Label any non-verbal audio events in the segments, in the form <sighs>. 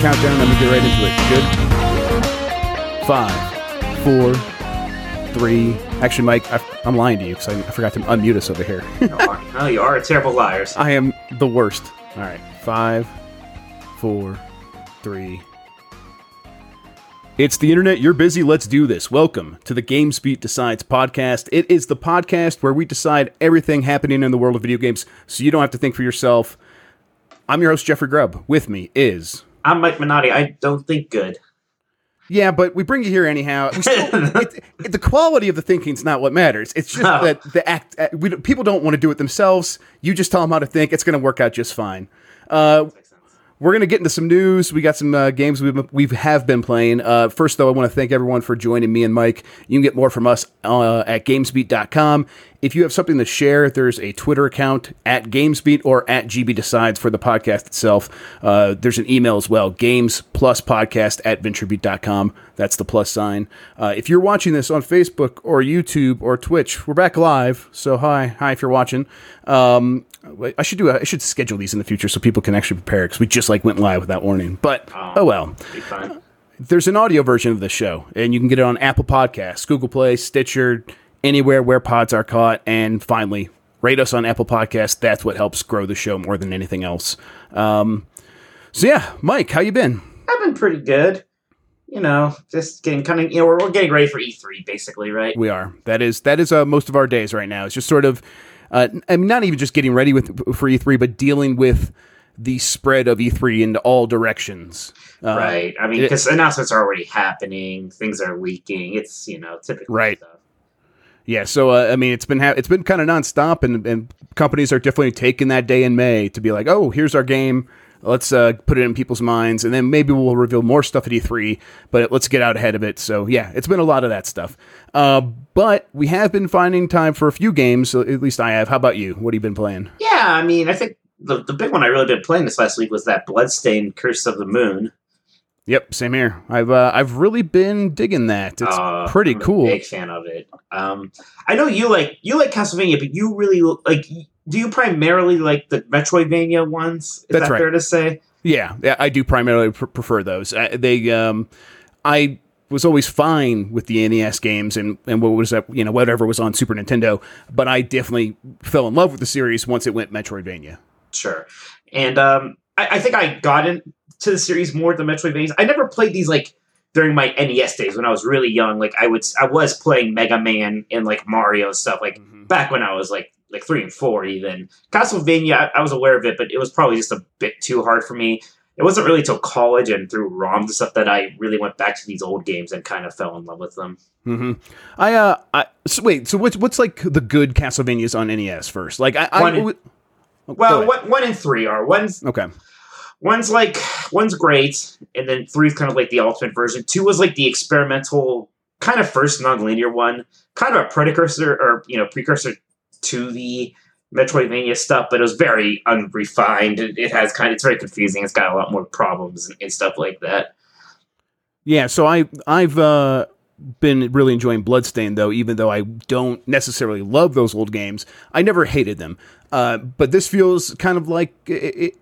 countdown and I'm get right into it. Good? Five, four, three. Actually, Mike, I, I'm lying to you because I, I forgot to unmute us over here. <laughs> no, you are a terrible liars. I am the worst. All right, five, four, three. It's the internet. You're busy. Let's do this. Welcome to the GamesBeat Decides podcast. It is the podcast where we decide everything happening in the world of video games so you don't have to think for yourself. I'm your host, Jeffrey Grubb. With me is. I'm Mike Minotti. I don't think good. Yeah, but we bring you here anyhow. Still, <laughs> it, it, the quality of the thinking is not what matters. It's just No. that the act. uh, We, people don't want to do it themselves. You just tell them how to think. It's going to work out just fine. Uh, we're going to get into some news. We got some uh, games we've we have been playing. Uh, first, though, I want to thank everyone for joining me and Mike. You can get more from us uh, at GamesBeat.com. If you have something to share, there's a Twitter account at GamesBeat or at GB Decides for the podcast itself. Uh, there's an email as well, Games Plus Podcast at VentureBeat.com. That's the plus sign. Uh, if you're watching this on Facebook or YouTube or Twitch, we're back live. So hi, hi if you're watching. Um, I should do. A, I should schedule these in the future so people can actually prepare because we just like went live without warning. But oh well. There's an audio version of the show, and you can get it on Apple Podcasts, Google Play, Stitcher, anywhere where pods are caught. And finally, rate us on Apple Podcasts. That's what helps grow the show more than anything else. Um, so yeah, Mike, how you been? I've been pretty good. You know, just getting kind of, you know, we're, we're getting ready for E3, basically, right? We are. That is that is uh, most of our days right now. It's just sort of, uh, I mean, not even just getting ready with for E3, but dealing with the spread of E3 into all directions. Uh, right. I mean, because announcements are already happening, things are leaking. It's, you know, typical Right. stuff. Yeah, so uh, I mean, it's been ha- it's been kind of nonstop, and and companies are definitely taking that day in May to be like, oh, here's our game. Let's uh, put it in people's minds, and then maybe we'll reveal more stuff at E3. But let's get out ahead of it. So yeah, it's been a lot of that stuff. Uh, but we have been finding time for a few games. At least I have. How about you? What have you been playing? Yeah, I mean, I think the, the big one I really been playing this last week was that Bloodstained Curse of the Moon. Yep, same here. I've uh, I've really been digging that. It's Uh, pretty cool. big fan of it. Um, I know you like you like Castlevania, but you really like. Do you primarily like the Metroidvania ones? Is That's that right. fair to say? Yeah, yeah, I do primarily pr- prefer those. Uh, they, um, I was always fine with the NES games and and what was that, you know, whatever was on Super Nintendo. But I definitely fell in love with the series once it went Metroidvania. Sure. And um, I, I think I got into the series more than Metroidvania. I never played these like during my NES days when I was really young. Like I would, I was playing Mega Man and like Mario and stuff. Like back when I was like like three and four even. Castlevania, I, I was aware of it, but it was probably just a bit too hard for me. It wasn't really till college and through ROMs and stuff that I really went back to these old games and kind of fell in love with them. Mm-hmm. I uh, I so wait. So what's what's like the good Castlevanias on NES first? Like I, I One- oh, Well, one, one and three are one's okay, one's like one's great, and then three's kind of like the ultimate version. Two was like the experimental kind of first non-linear one, kind of a precursor or you know precursor to the Metroidvania stuff, but it was very unrefined. It, has kind of it's very confusing. It's got a lot more problems and, and stuff like that. yeah. So I I've uh been really enjoying Bloodstain though, even though I don't necessarily love those old games. I never hated them. Uh, but this feels kind of like it, it,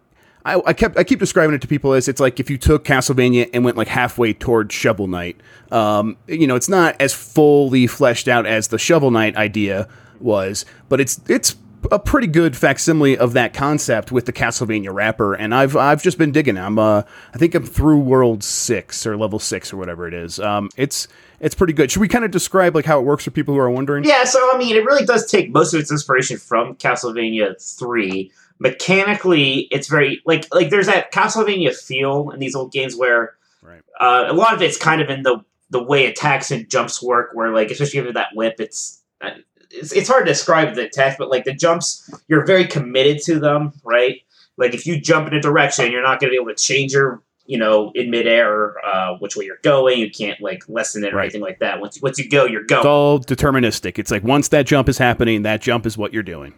I, I kept I keep describing it to people as it's like if you took Castlevania and went like halfway toward Shovel Knight. Um, you know, it's not as fully fleshed out as the Shovel Knight idea was, but it's it's a pretty good facsimile of that concept with the Castlevania wrapper, and I've I've just been digging. I'm uh I think I'm through world six or level six or whatever it is. Um, it's it's pretty good. Should we kind of describe like how it works for people who are wondering? Yeah, so I mean, it really does take most of its inspiration from Castlevania Three. Mechanically, it's very like like there's that Castlevania feel in these old games where Right. uh, a lot of it's kind of in the the way attacks and jumps work. Where like especially with that whip, it's uh, it's, it's hard to describe the attacks, but like the jumps, you're very committed to them, right? Like if you jump in a direction, you're not going to be able to change your you know in midair uh, which way you're going. You can't like lessen it or Right. anything like that. Once once you go, you're going. It's all deterministic. It's like once that jump is happening, that jump is what you're doing.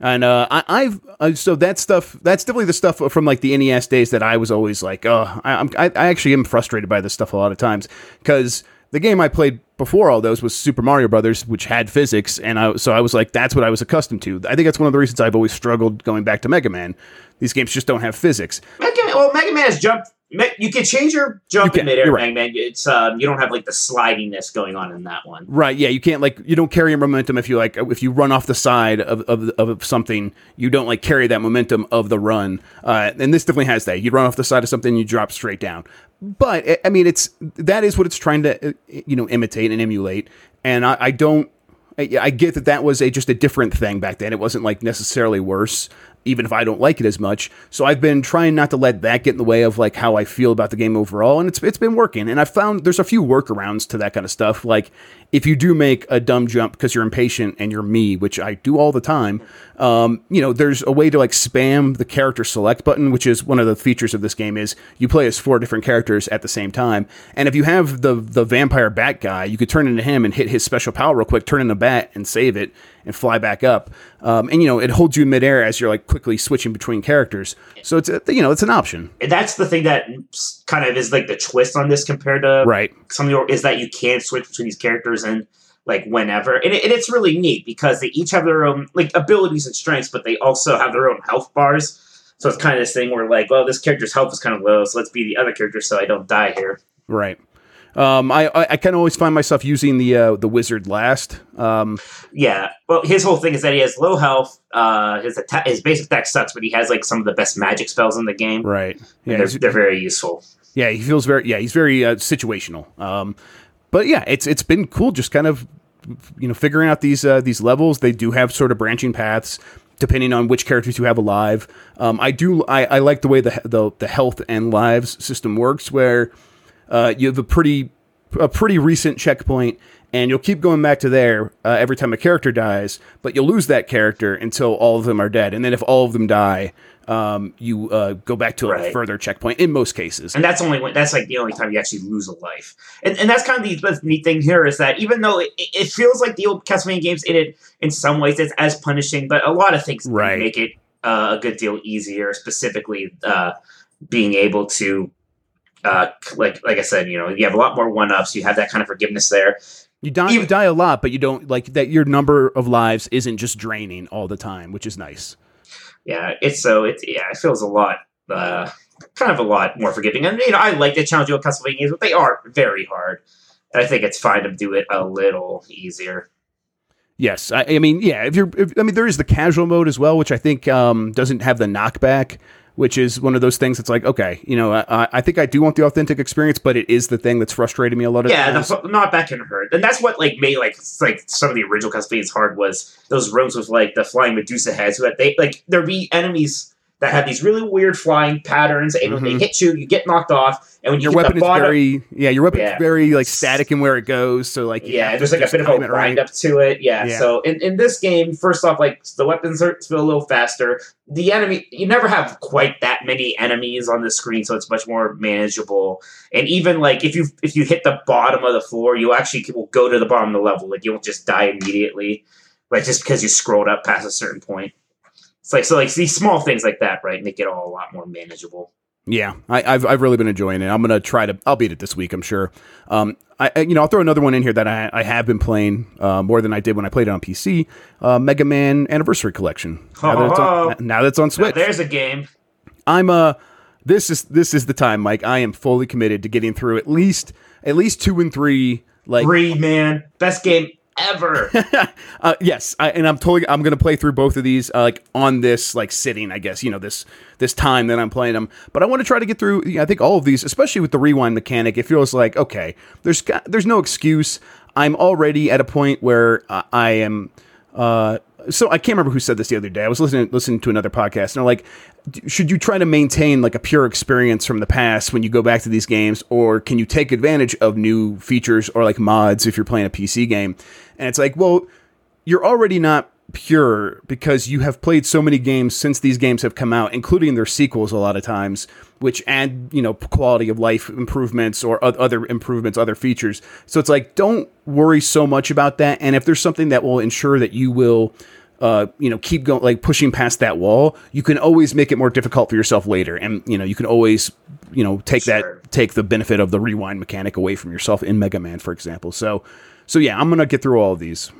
And uh, I, I've uh, so that stuff. That's definitely the stuff from like the NES days that I was always like, oh, I, I'm, I, I actually am frustrated by this stuff a lot of times because the game I played before all those was Super Mario Brothers, which had physics, and I so I was like, that's what I was accustomed to. I think that's one of the reasons I've always struggled going back to Mega Man. These games just don't have physics. Mega Man, well, Mega Man has jump. You can change your jump You in midair, right. Man. It's um, you don't have like the slidiness going on in that one. Right? Yeah, you can't like you don't carry momentum if you like if you run off the side of of, of something, you don't like carry that momentum of the run. Uh, and this definitely has that. You run off the side of something, you drop straight down. But I- mean, it's that is what it's trying to you know imitate and emulate. And I, I don't. I, I get that that was a just a different thing back then. It wasn't like necessarily worse, even if I don't like it as much. So I've been trying not to let that get in the way of like how I feel about the game overall, and it's it's been working. And I've found there's a few workarounds to that kind of stuff. Like if you do make a dumb jump because you're impatient and you're me, which I do all the time, um, you know, there's a way to like spam the character select button, which is one of the features of this game. Is you play as four different characters at the same time, and if you have the the vampire bat guy, you could turn into him and hit his special power real quick, turn into the bat and save it and fly back up. Um, and you know, it holds you in midair as you're like quickly switching between characters. So it's a, you know, it's an option, And that's the thing that kind of is like the twist on this compared to right? some of the is that you can switch between these characters and like whenever and, it, and it's really neat because they each have their own like abilities and strengths but they also have their own health bars so it's kind of this thing where like well this character's health is kind of low so let's be the other character so i don't die here Right. Um, I I, I kind of always find myself using the uh, the wizard last. Um, yeah well his whole thing is that he has low health uh his attack his basic attack sucks but he has like some of the best magic spells in the game right. Yeah. they're, they're very useful Yeah, he feels very yeah, he's very uh, situational. Um, but yeah, it's it's been cool just kind of you know figuring out these uh, these levels. They do have sort of branching paths depending on which characters you have alive. Um, I do I, I like the way the, the the health and lives system works, where uh, you have a pretty a pretty recent checkpoint. And you'll keep going back to there uh, every time a character dies, but you'll lose that character until all of them are dead. And then if all of them die, um, you uh, go back to a Right. further checkpoint in most cases. and that's only when that's like the only time you actually lose a life and, and that's kind of the, neat thing here is that even though it, it feels like the old castlevania games in it in some ways it's as punishing but a lot of things Right. make it uh, a good deal easier specifically uh, being able to uh, like like i said you know you have a lot more one-ups you have that kind of forgiveness there You die, Even- you die a lot, but you don't like that. Your number of lives isn't just draining all the time, which is nice. Yeah it's so it's yeah it feels a lot uh, kind of a lot more forgiving and you know i like the challenge old castlevania games but they are very hard and i think it's fine to do it a little easier Yes, I, I mean, yeah. If you're, if, I mean, there is the casual mode as well, which I think um, doesn't have the knockback, which is one of those things that's like, okay, you know, I, I think I do want the authentic experience, but it is the thing that's frustrating me a lot of yeah, times. the, knockback can hurt, and that's what like made like like some of the original Castlevanias hard was those rooms with like the flying Medusa heads. Who had, they like there'd be enemies that have these really weird flying patterns, and when they Mhm. hit you, you get knocked off, and when your hit weapon is bottom, very, yeah, your weapon Yeah. is very like static in where it goes. So like, you yeah, there's like a bit of a grind right. up to it. Yeah. Yeah. So in, in this game, first off, like the weapons are feel a little faster. The enemy, you never have quite that many enemies on the screen, so it's much more manageable. And even like if you if you hit the bottom of the floor, you actually will go to the bottom of the level. Like you won't just die immediately, like just because you scrolled up past a certain point. It's like so like these small things like that, right, make it all a lot more manageable. Yeah, I, I've I've really been enjoying it. I'm gonna try to. I'll beat it this week. I'm sure. Um, I you know I'll throw another one in here that I I have been playing uh, more than I did when I played it on PC. Uh, Mega Man Anniversary Collection. Now that on, now that it's on Now, Switch, there's a game. I'm uh this is this is the time, Mike. I am fully committed to getting through at least at least two and three. Like Three man, best game ever. <laughs> uh, yes, I, and I'm totally I'm gonna play through both of these uh, like on this like sitting, I guess you know this this time that I'm playing them. But I want to try to get through. I think all of these, especially with the rewind mechanic, it feels like okay, there's there's no excuse. I'm already at a point where uh, I am. Uh, so I can't remember who said this the other day. I was listening listening to another podcast, and they're like, should you try to maintain like a pure experience from the past when you go back to these games, or can you take advantage of new features or like mods if you're playing a PC game? And it's like, well, you're already not pure because you have played so many games since these games have come out, including their sequels a lot of times, which add, you know, quality of life improvements or other improvements, other features. So it's like, don't worry so much about that. And if there's something that will ensure that you will uh, you know, keep going, like pushing past that wall, you can always make it more difficult for yourself later. And, you know, you can always, you know, take Sure. that, take the benefit of the rewind mechanic away from yourself in Mega Man, for example. So, so yeah, I'm going to get through all of these.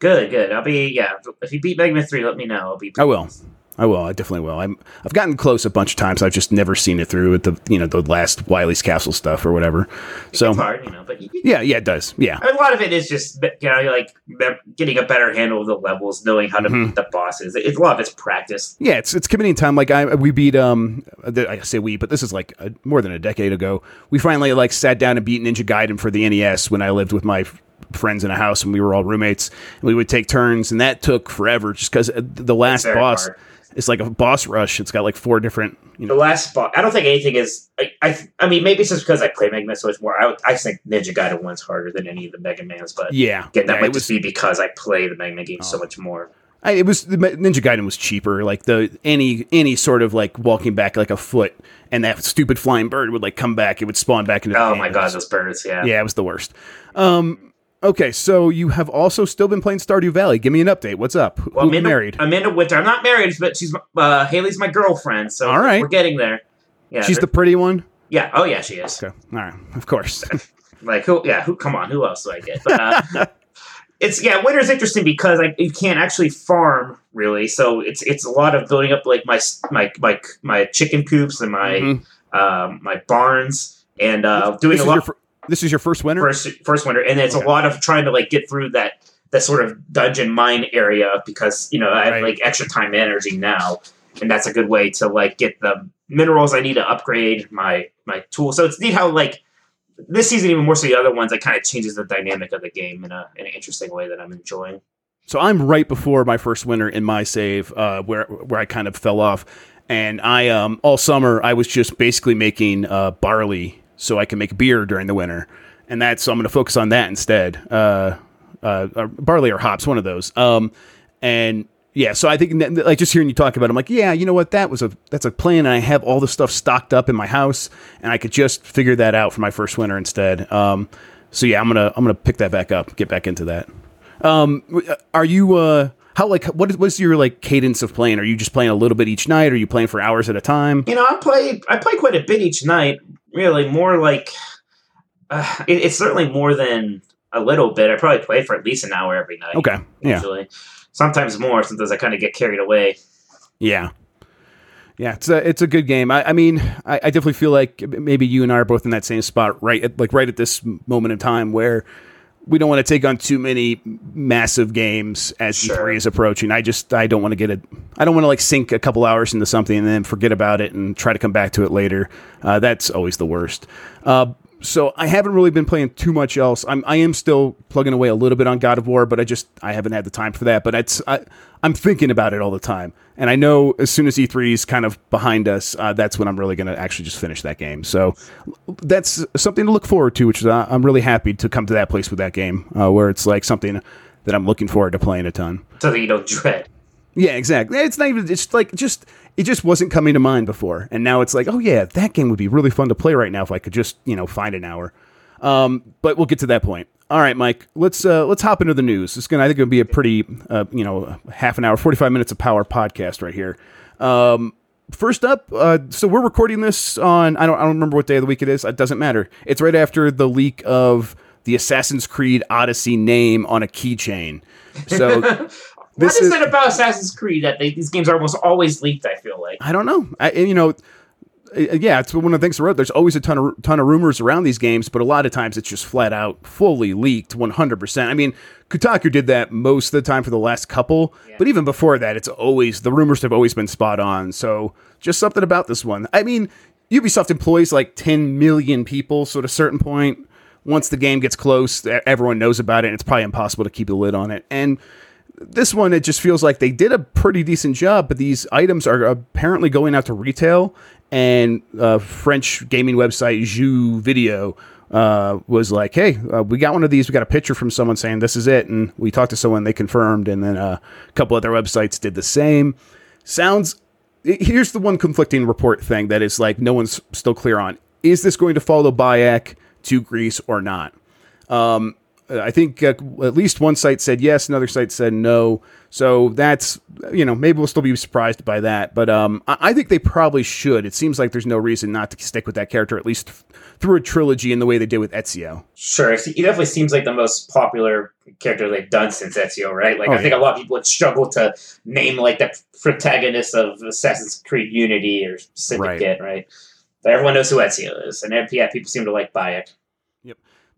Good, good. I'll be yeah. If you beat Mega Man three, let me know. I'll be. I will. I will. I definitely will. I'm, I've gotten close a bunch of times. I've just never seen it through with the, you know, the last Wily's Castle stuff or whatever. So, It's hard, you know, but you, yeah, yeah, it does. Yeah. a lot of it is just you know like getting a better handle of the levels, knowing how to Mhm. beat the bosses. It's a lot of it's practice. Yeah, it's it's committing time. Like I we beat um I say we, but this is like a, more than a decade ago. We finally like sat down and beat Ninja Gaiden for the NES when I lived with my friends in a house and we were all roommates. And we would take turns, and that took forever just because the last boss. hard. It's like a boss rush. It's got like four different. You The last boss, I don't think anything is. I, I, I mean, maybe it's just because I play Mega Man so much more. I, would, I think Ninja Gaiden one's harder than any of the Mega Mans, but yeah, again, that yeah, might it was. just be because I play the Mega Man games so Oh. much more. I, it was Ninja Gaiden was cheaper. Like the any any sort of like walking back like a foot, and that stupid flying bird would like come back. It would spawn back into. Oh my god, those birds! Yeah. Yeah, it was the worst. Um, okay, so you have also still been playing Stardew Valley. Give me an update. What's up? Well, Amanda, married? Amanda Winter. I'm not married, but she's uh, Haley's my girlfriend. So All right. we're getting there. Yeah, She's the pretty one. yeah. Oh yeah, she is. Okay, all right, of course. <laughs> Like who? Yeah, who? Come on, who else do I get? But uh, <laughs> it's yeah, winter's interesting because I you can't actually farm really. So it's it's a lot of building up like my my my my chicken coops and my Mhm. um, my barns and uh, doing This a lot your, this is your first winter. first first winter, and it's Okay. a lot of trying to like get through that that sort of dungeon mine area because you know I have Right. like extra time and energy now, and that's a good way to like get the minerals I need to upgrade my my tool. So it's neat how like this season even more so the other ones it kind of changes the dynamic of the game in a in an interesting way that I'm enjoying. So I'm right before my first winter in my save, uh, where where I kind of fell off, and I um all summer I was just basically making uh, barley so I can make beer during the winter, and that's so I'm going to focus on that instead. Uh, uh, or barley or hops, one of those. Um, and yeah, so I think like just hearing you talk about, it, I'm like, yeah, you know what, that was a that's a plan, and I have all the stuff stocked up in my house, and I could just figure that out for my first winter instead. Um, so yeah, I'm gonna I'm gonna pick that back up, get back into that. Um, are you uh how like what is what's your like cadence of playing? Are you just playing a little bit each night? Are you playing for hours at a time? You know, I play I play quite a bit each night. Really, more like uh, it, it's certainly more than a little bit. I probably play for at least an hour every night. Okay, yeah, Usually, sometimes more. Sometimes I kind of get carried away. yeah, yeah. It's a it's a good game. I, I mean, I, I definitely feel like maybe you and I are both in that same spot, right? At, like right at this moment in time where we don't want to take on too many massive games as Sure. E3 is approaching. I just I don't want to get it. I don't want to like sink a couple hours into something and then forget about it and try to come back to it later. Uh, that's always the worst. Uh, so I haven't really been playing too much else. I'm I am still plugging away a little bit on God of War, but I just I haven't had the time for that. But it's I, I'm thinking about it all the time, and I know as soon as E3 is kind of behind us, uh, that's when I'm really going to actually just finish that game. So that's something to look forward to, which is uh, I'm really happy to come to that place with that game, uh, where it's like something that I'm looking forward to playing a ton. Something you don't dread. Yeah, exactly. It's not even. It's like just it just wasn't coming to mind before, and now it's like, oh yeah, that game would be really fun to play right now if I could just you know find an hour. Um, but we'll get to that point. All right, Mike. Let's uh, let's hop into the news. It's gonna I think it'll be a pretty uh, you know half an hour, forty five minutes of power podcast right here. Um, first up, uh, so we're recording this on I don't I don't remember what day of the week it is. It doesn't matter. It's right after the leak of the Assassin's Creed Odyssey name on a keychain. So <laughs> What This is, is- it about Assassin's Creed that they, these games are almost always leaked? I feel like. I don't know. I, you know, yeah, it's one of the things I wrote. There's always a ton of ton of rumors around these games, but a lot of times it's just flat out fully leaked, 100. percent I mean, Kotaku did that most of the time for the last couple, but even before that, it's always the rumors have always been spot on. So just something about this one. I mean, Ubisoft employs like 10 million people, so at a certain point, once the game gets close, everyone knows about it, and it's probably impossible to keep a lid on it. And this one, it just feels like they did a pretty decent job, but these items are apparently going out to retail. And uh, French gaming website Jeux Video uh, was like, "Hey, uh, we got one of these. We got a picture from someone saying this is it." And we talked to someone, they confirmed, and then uh, a couple other websites did the same. Sounds. Here's the one conflicting report thing that is like no one's still clear on: is this going to follow Bayek to Greece or not? Um, I think uh, at least one site said yes, another site said no. So that's you know maybe we'll still be surprised by that, but um, I, I think they probably should. It seems like there's no reason not to stick with that character at least th- through a trilogy in the way they did with Ezio. Sure, he definitely seems like the most popular character they've done since Ezio, right? Like Oh, I think a lot of people would struggle to name like the protagonist of Assassin's Creed Unity or Syndicate, right? But everyone knows who Ezio is, and yeah, people seem to like Bayek.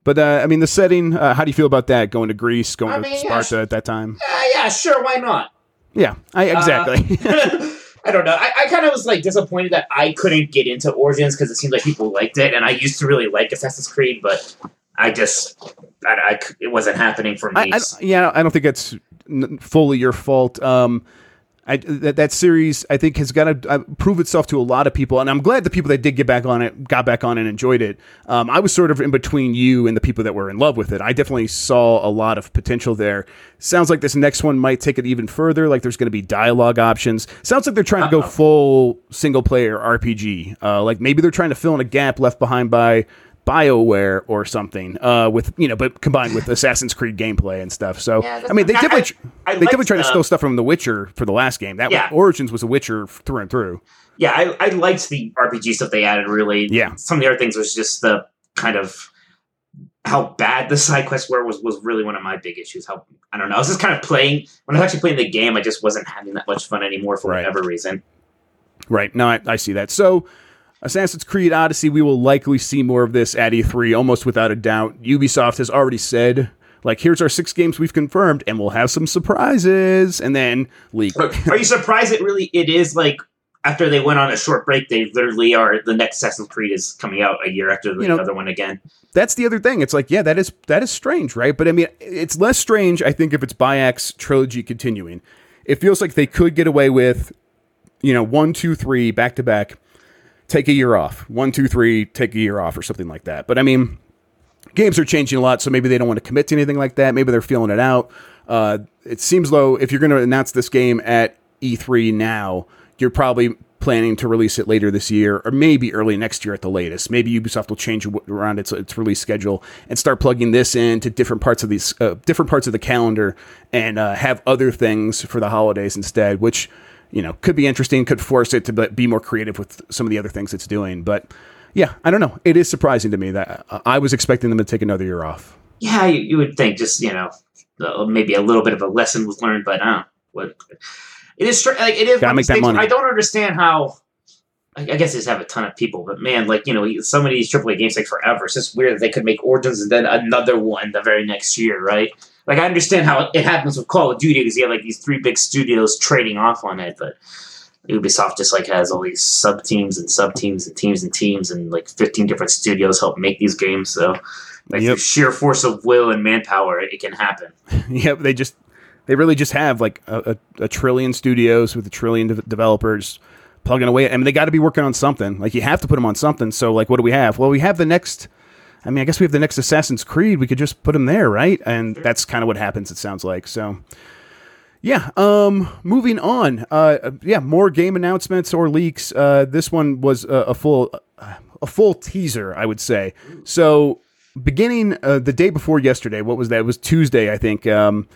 But uh, I mean, the setting. Uh, how do you feel about that? Going to Greece, going I to mean, yeah, Sparta sure. at that time? Uh, yeah, sure, why not? Yeah, I Uh, exactly. <laughs> I don't know. I, I kind of was like disappointed that I couldn't get into Origins because it seemed like people liked it, and I used to really like Assassin's Creed, but I just, I, I it wasn't happening for me. Yeah, I don't think it's fully your fault. Um, I, that, that series, I think, has got to uh, prove itself to a lot of people, and I'm glad the people that did get back on it got back on and enjoyed it. Um, I was sort of in between you and the people that were in love with it. I definitely saw a lot of potential there. Sounds like this next one might take it even further. Like there's going to be dialogue options. Sounds like they're trying to go full single player RPG. Uh, like maybe they're trying to fill in a gap left behind by BioWare or something, uh, with you know, but combined with Assassin's Creed gameplay and stuff. So Yeah, I mean, they not- I- definitely I they definitely tried to steal stuff from The Witcher for the last game. That Yeah. Origins was a Witcher through and through. yeah, I, I liked the RPG stuff they added. Really, Yeah. Some of the other things was just the kind of how bad the side quests were was was really one of my big issues. How I don't know. I was just kind of playing when I was actually playing the game. I just wasn't having that much fun anymore for Right. whatever reason. Right. No, I, I see that. So, Assassin's Creed Odyssey, we will likely see more of this at E3, almost without a doubt. Ubisoft has already said, like, here's our six games we've confirmed, and we'll have some surprises, and then leak. Are you surprised it really it is like after they went on a short break, they literally are the next Assassin's Creed is coming out a year after the You know- other one again. That's the other thing. It's like, yeah, that is that is strange, right? But I mean, it's less strange, I think, if it's Bayek's trilogy continuing. It feels like they could get away with, you know, one, two, three, back to back, take a year off. One, two, three, take a year off, or something like that. But I mean, games are changing a lot, so maybe they don't want to commit to anything like that. Maybe they're feeling it out. Uh, it seems though, if you're going to announce this game at E3 now, you're probably planning to release it later this year, or maybe early next year at the latest. Maybe Ubisoft will change around its its release schedule and start plugging this into different parts of these uh, different parts of the calendar, and uh, have other things for the holidays instead, which. You know, could be interesting. Could force it to be- be more creative with some of the other things it's doing. But yeah, I don't know. It is surprising to me that uh, I was expecting them to take another year off. Yeah, you, you would think just you know maybe a little bit of a lesson was learned, but uh, what it is like it is. Gotta make that money. I don't understand how. I I guess they just have a ton of people, but man, like you know, some of these AAA games take forever. It's just weird that they could make Origins and then another one the very next year, right? Like I understand how it happens with Call of Duty because you have like these three big studios trading off on it, but Ubisoft just like has all these sub teams and sub teams and teams and teams and like fifteen different studios help make these games. So like Yep. through sheer force of will and manpower, it can happen. <laughs> yep, they just they really just have like a, a, a trillion studios with a trillion de- developers plugging away. I mean, they got to be working on something. Like you have to put them on something. So like, what do we have? Well, we have the next. I mean, I guess we have the next Assassin's Creed. We could just put them there, right? And that's kind of what happens. It sounds like so. Yeah. Um. Moving on. Uh. Yeah. More game announcements or leaks. Uh. This one was a, a full, a full teaser, I would say. So, beginning uh, the day before yesterday, what was that? It was Tuesday, I think. Um.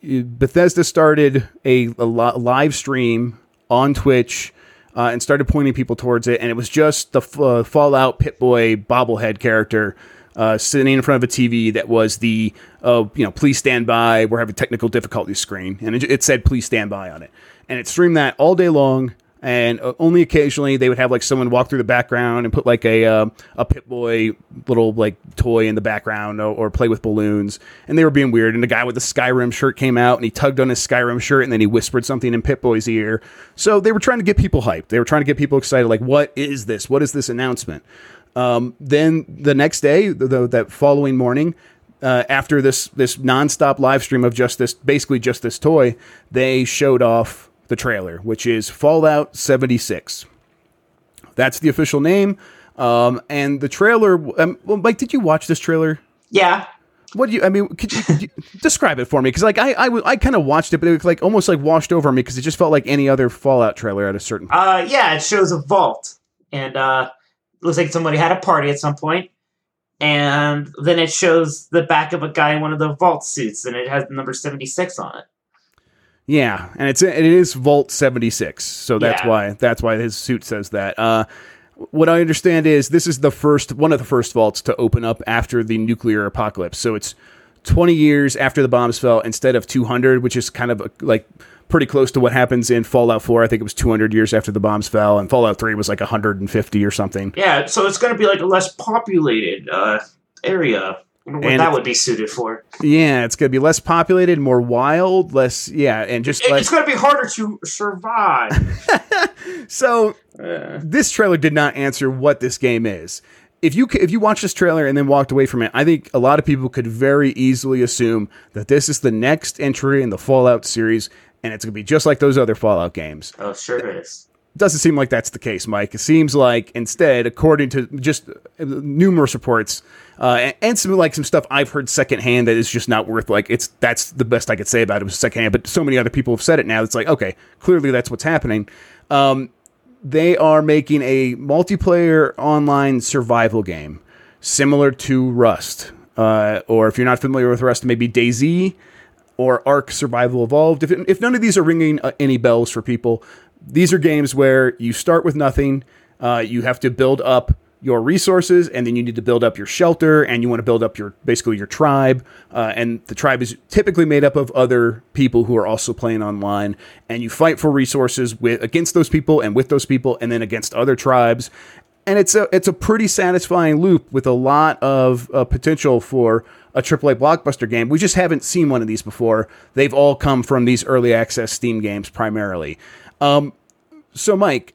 Bethesda started a, a li- live stream on Twitch uh, and started pointing people towards it, and it was just the uh, Fallout Pip-Boy bobblehead character uh, sitting in front of a TV that was the uh, you know please stand by. We're having technical difficulties screen, and it, it said please stand by on it, and it streamed that all day long. And uh, only occasionally they would have like someone walk through the background and put like a uh, a Pip-Boy little like toy in the background or, or play with balloons, and they were being weird. And the guy with the Skyrim shirt came out and he tugged on his Skyrim shirt and then he whispered something in Pip-Boy's ear. So they were trying to get people hyped. They were trying to get people excited. Like, what is this? What is this announcement? Um, then the next day, the, the, that following morning, uh, after this this nonstop live stream of just this, basically just this toy, they showed off the trailer, which is Fallout 76. That's the official name. Um, and the trailer, um, well, Mike, did you watch this trailer? Yeah, What do you? I mean, could you, could you <laughs> describe it for me? Because like I, I, I kind of watched it, but it was like almost like washed over me because it just felt like any other Fallout trailer at a certain. point. Uh, yeah, it shows a vault, and uh, looks like somebody had a party at some point. and then it shows the back of a guy in one of the vault suits, and it has the number seventy six on it. Yeah, and it's it is Vault seventy six, so that's Yeah. why that's why his suit says that. Uh, what I understand is this is the first one of the first vaults to open up after the nuclear apocalypse. So it's twenty years after the bombs fell instead of two hundred, which is kind of like pretty close to what happens in Fallout Four. I think it was two hundred years after the bombs fell, and Fallout Three was like hundred and fifty or something. Yeah, so it's going to be like a less populated uh, area. What And that would be suited for. Yeah, it's gonna be less populated, more wild, less yeah, and just It- like it's going to be harder to survive. <laughs> so. Uh, this trailer did not answer what this game is. If you if you watch this trailer and then walked away from it, I think a lot of people could very easily assume that this is the next entry in the Fallout series, and it's gonna be just like those other Fallout games. oh, sure is. Doesn't seem like that's the case, Mike. It seems like instead, according to just uh, numerous reports uh, and, some like some stuff I've heard secondhand that is just not worth like it's that's the best I could say about it was secondhand. But so many other people have said it now. It's like okay, clearly that's what's happening. Um, they are making a multiplayer online survival game similar to Rust. Uh, or if you're not familiar with Rust, maybe DayZ or Ark Survival Evolved. If, if none of these are ringing uh, any bells for people, these are games where you start with nothing. Uh, you have to build up your resources, and then you need to build up your shelter, and you want to build up your basically your tribe. Uh, and the tribe is typically made up of other people who are also playing online, and you fight for resources with against those people and with those people, and then against other tribes. And it's a it's a pretty satisfying loop with a lot of uh, potential for a AAA blockbuster game. We just haven't seen one of these before. They've all come from these early access Steam games primarily. Um, so, Mike,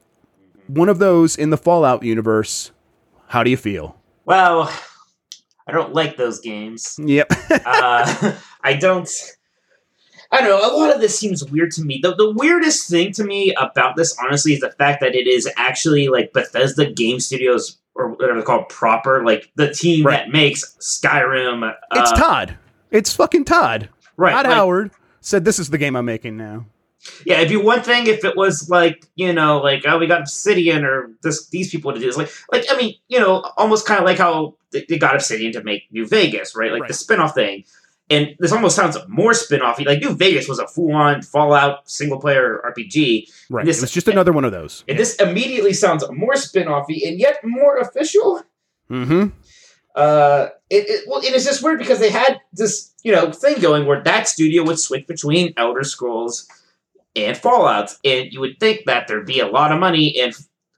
one of those in the Fallout universe. How do you feel? Well, I don't like those games. Yep. <laughs> uh, I don't. I don't know. A lot of this seems weird to me. The, the weirdest thing to me about this, honestly, is the fact that it is actually like Bethesda Game Studios or whatever they're called proper, like the team Right. that makes Skyrim. Uh, it's Todd. It's fucking Todd. right? Todd like- Howard said, "This is the game I'm making now." Yeah, it'd be one thing if it was like you know, like oh, we got Obsidian or this these people to do this. Like, like I mean, you know, almost kind of like how they, got Obsidian to make New Vegas, right? Like Right. the spin-off thing. And this almost sounds more spin-offy. Like New Vegas was a full-on Fallout single-player RPG. Right. This- it was just another one of those. And this immediately sounds more spin-offy and yet more official. Mm-hmm. Uh, it, it well, it's just weird because they had this you know thing going where that studio would switch between Elder Scrolls and Fallout, and you would think that there'd be a lot of money in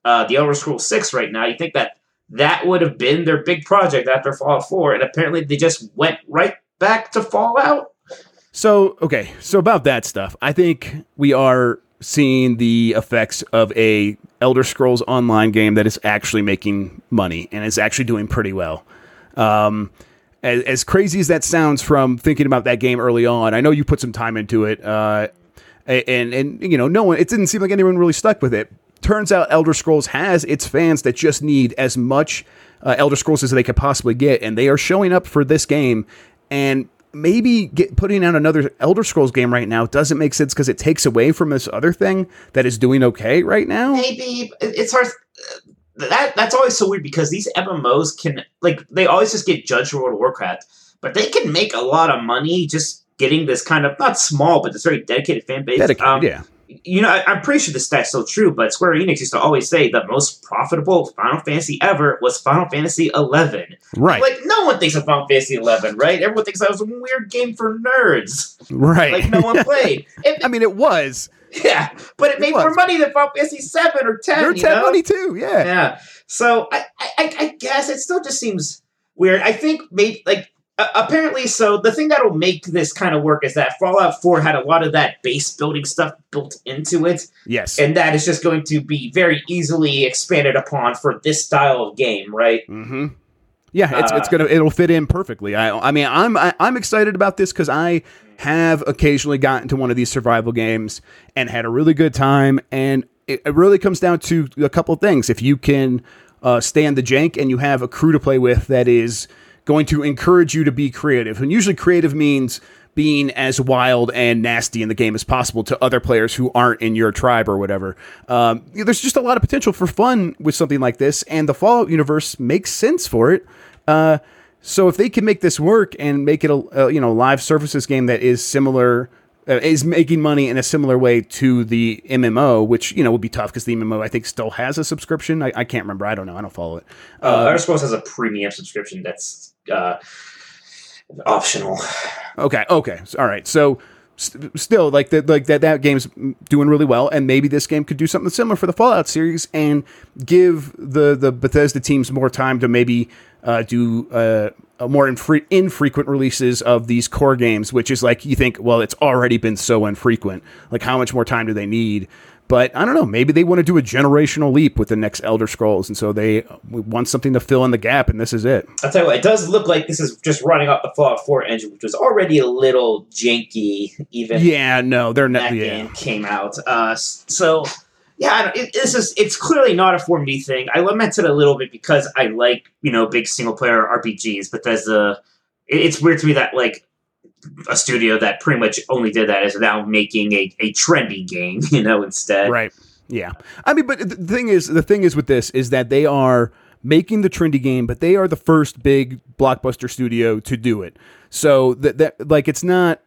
uh, the Elder Scrolls Six right now. You think that that would have been their big project after Fallout Four, and apparently they just went right back to Fallout. So, okay, so about that stuff, I think we are seeing the effects of a Elder Scrolls online game that is actually making money and is actually doing pretty well. Um, as, as crazy as that sounds from thinking about that game early on, I know you put some time into it, uh, and and you know, no one. It didn't seem like anyone really stuck with it. Turns out, Elder Scrolls has its fans that just need as much uh, Elder Scrolls as they could possibly get, and they are showing up for this game. And maybe get, putting out another Elder Scrolls game right now doesn't make sense because it takes away from this other thing that is doing okay right now. Maybe it's hard. That that's always so weird because these MMOs can like they always just get judged for World of Warcraft, but they can make a lot of money just getting this kind of not small but this very dedicated fan base. Dedicated, Um, yeah. You know, I, I'm pretty sure this stat's still true, but Square Enix used to always say the most profitable Final Fantasy ever was Final Fantasy XI. Right, Like no one thinks of Final Fantasy XI, right? Everyone thinks that was a weird game for nerds. right. Like no one <laughs> played. It- I mean, it was. yeah, but it It made more money than Final Fantasy Seven or Ten. You 10 know? money too, yeah. Yeah. So I, I, I guess it still just seems weird. I think maybe like uh, apparently, so the thing that'll make this kind of work is that Fallout Four had a lot of that base building stuff built into it, Yes. and that is just going to be very easily expanded upon for this style of game, right? Mm-hmm. Yeah, it's, it's Uh, gonna it'll fit in perfectly. I I mean I'm I, I'm excited about this because I have occasionally gotten to one of these survival games and had a really good time, and it, it really comes down to a couple things. If you can uh, stand the jank and you have a crew to play with that is going to encourage you to be creative, and usually creative means being as wild and nasty in the game as possible to other players who aren't in your tribe or whatever. Um, there's just a lot of potential for fun with something like this, and the Fallout universe makes sense for it. Uh, So if they can make this work and make it a, a you know live services game that is similar uh, is making money in a similar way to the MMO, which you know would be tough because the MMO I think still has a subscription. I, I, can't remember. I don't know. I don't follow it. Uh, uh, Elder Scrolls has a premium subscription that's uh, optional. Okay. Okay. All right. So st- still like that like that that game's doing really well and maybe this game could do something similar for the fallout series and give the the bethesda teams more time to maybe uh, do uh, more infre- infrequent releases of these core games which is like you think well it's already been so infrequent like how much more time do they need but I don't know. Maybe they want to do a generational leap with the next Elder Scrolls, and so they want something to fill in the gap, and this is it. I'll tell you what. It does look like this is just running off the Fallout 4 engine, which was already a little janky. Even yeah, no, they're not. That yeah. game came out, uh, so yeah, it, this is it's clearly not a for me thing. I lament it a little bit because I like you know big single player RPGs, but there's a it's weird to me that like a studio that pretty much only did that is now making a, a trendy game, <laughs> you know, instead. Right. Yeah. I mean, but the thing is, the thing is with this is that they are making the trendy game, but they are the first big blockbuster studio to do it. So that, that like, it's not,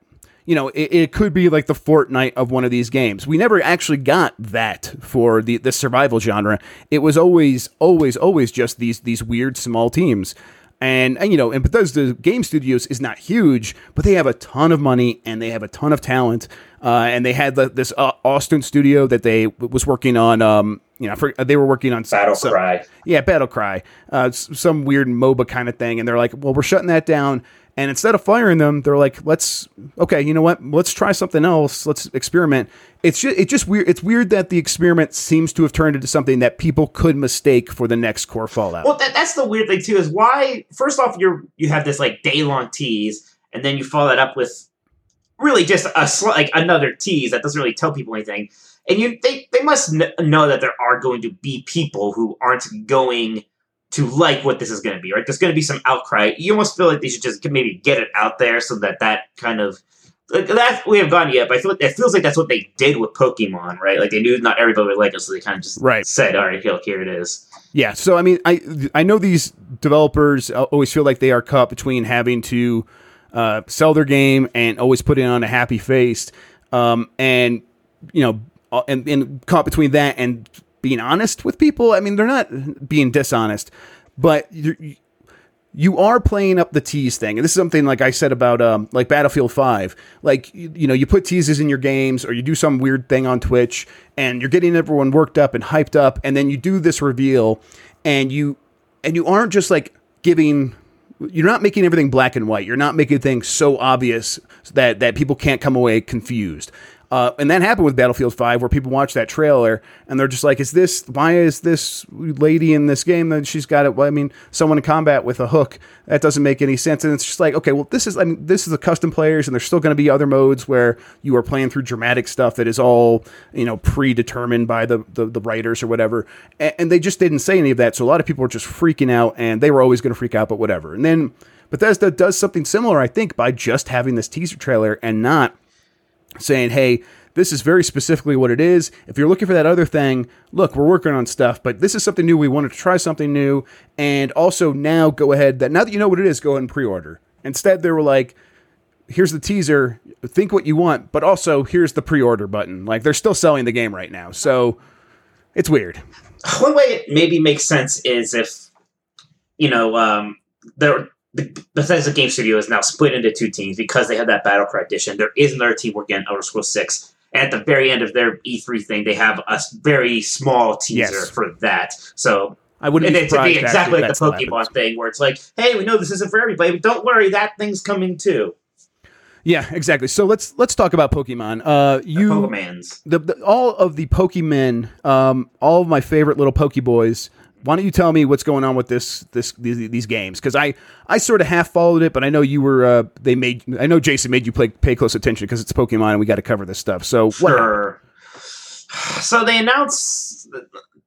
you know, it, it could be like the Fortnite of one of these games. We never actually got that for the, the survival genre. It was always, always, always just these, these weird small teams. And, and, you know, and Bethesda Game Studios is not huge, but they have a ton of money and they have a ton of talent. Uh, and they had the, this uh, Austin studio that they w- was working on. Um, you know, for, they were working on Battle some, Cry. Yeah, Battle Cry, uh, some weird MOBA kind of thing. And they're like, well, we're shutting that down. And instead of firing them, they're like, let's okay, you know what? Let's try something else. Let's experiment. It's just it's just weird. It's weird that the experiment seems to have turned into something that people could mistake for the next core Fallout. Well, that, that's the weird thing too. Is why first off you're you have this like day long tease, and then you follow that up with really just a sl- like another tease that doesn't really tell people anything. And you they they must kn- know that there are going to be people who aren't going to like what this is going to be, right? There's going to be some outcry. You almost feel like they should just maybe get it out there so that that kind of like that we have gone yet, but I feel like it feels like that's what they did with Pokemon, right? Like they knew not everybody would like it, so they kind of just right. said, "All right, look, here it is." Yeah. So I mean, I I know these developers always feel like they are caught between having to uh, sell their game and always put it on a happy face, um, and you know, uh, and, and caught between that and being honest with people. I mean, they're not being dishonest, but you are playing up the tease thing. And this is something like I said about um, like Battlefield 5. Like, you, you, know, you put teases in your games or you do some weird thing on Twitch and you're getting everyone worked up and hyped up. And then you do this reveal and you, and you aren't just like giving, you're not making everything black and white. You're not making things so obvious that, that people can't come away confused. Uh, and that happened with Battlefield 5, where people watch that trailer and they're just like, is this, why is this lady in this game that she's got it? Well, I mean, someone in combat with a hook, that doesn't make any sense. And it's just like, okay, well, this is, I mean, this is the custom players, and there's still going to be other modes where you are playing through dramatic stuff that is all, you know, predetermined by the, the, the writers or whatever. And, and they just didn't say any of that. So a lot of people were just freaking out, and they were always going to freak out, but whatever. And then Bethesda does something similar, I think, by just having this teaser trailer and not saying, hey, this is very specifically what it is. If you're looking for that other thing, look, we're working on stuff, but this is something new. We wanted to try something new. And also now go ahead that now that you know what it is, go ahead and pre-order. Instead, they were like, here's the teaser, think what you want, but also here's the pre-order button. Like they're still selling the game right now. So it's weird. One way it maybe makes sense is if you know, um, there the Bethesda Game Studio is now split into two teams because they have that Battlecry edition. There is another team working on Elder Scrolls Six. And at the very end of their E3 thing, they have a very small teaser yes. for that. So I wouldn't and be to be exactly like the Pokemon thing, where it's like, "Hey, we know this isn't for everybody, but don't worry, that thing's coming too." Yeah, exactly. So let's let's talk about Pokemon. Uh, you the Pokemans. The, the, all of the Pokemon, um, all of my favorite little Pokeboys why don't you tell me what's going on with this this these, these games? Because I I sort of half followed it, but I know you were uh, they made I know Jason made you play pay close attention because it's Pokemon and we got to cover this stuff. So sure. So they announced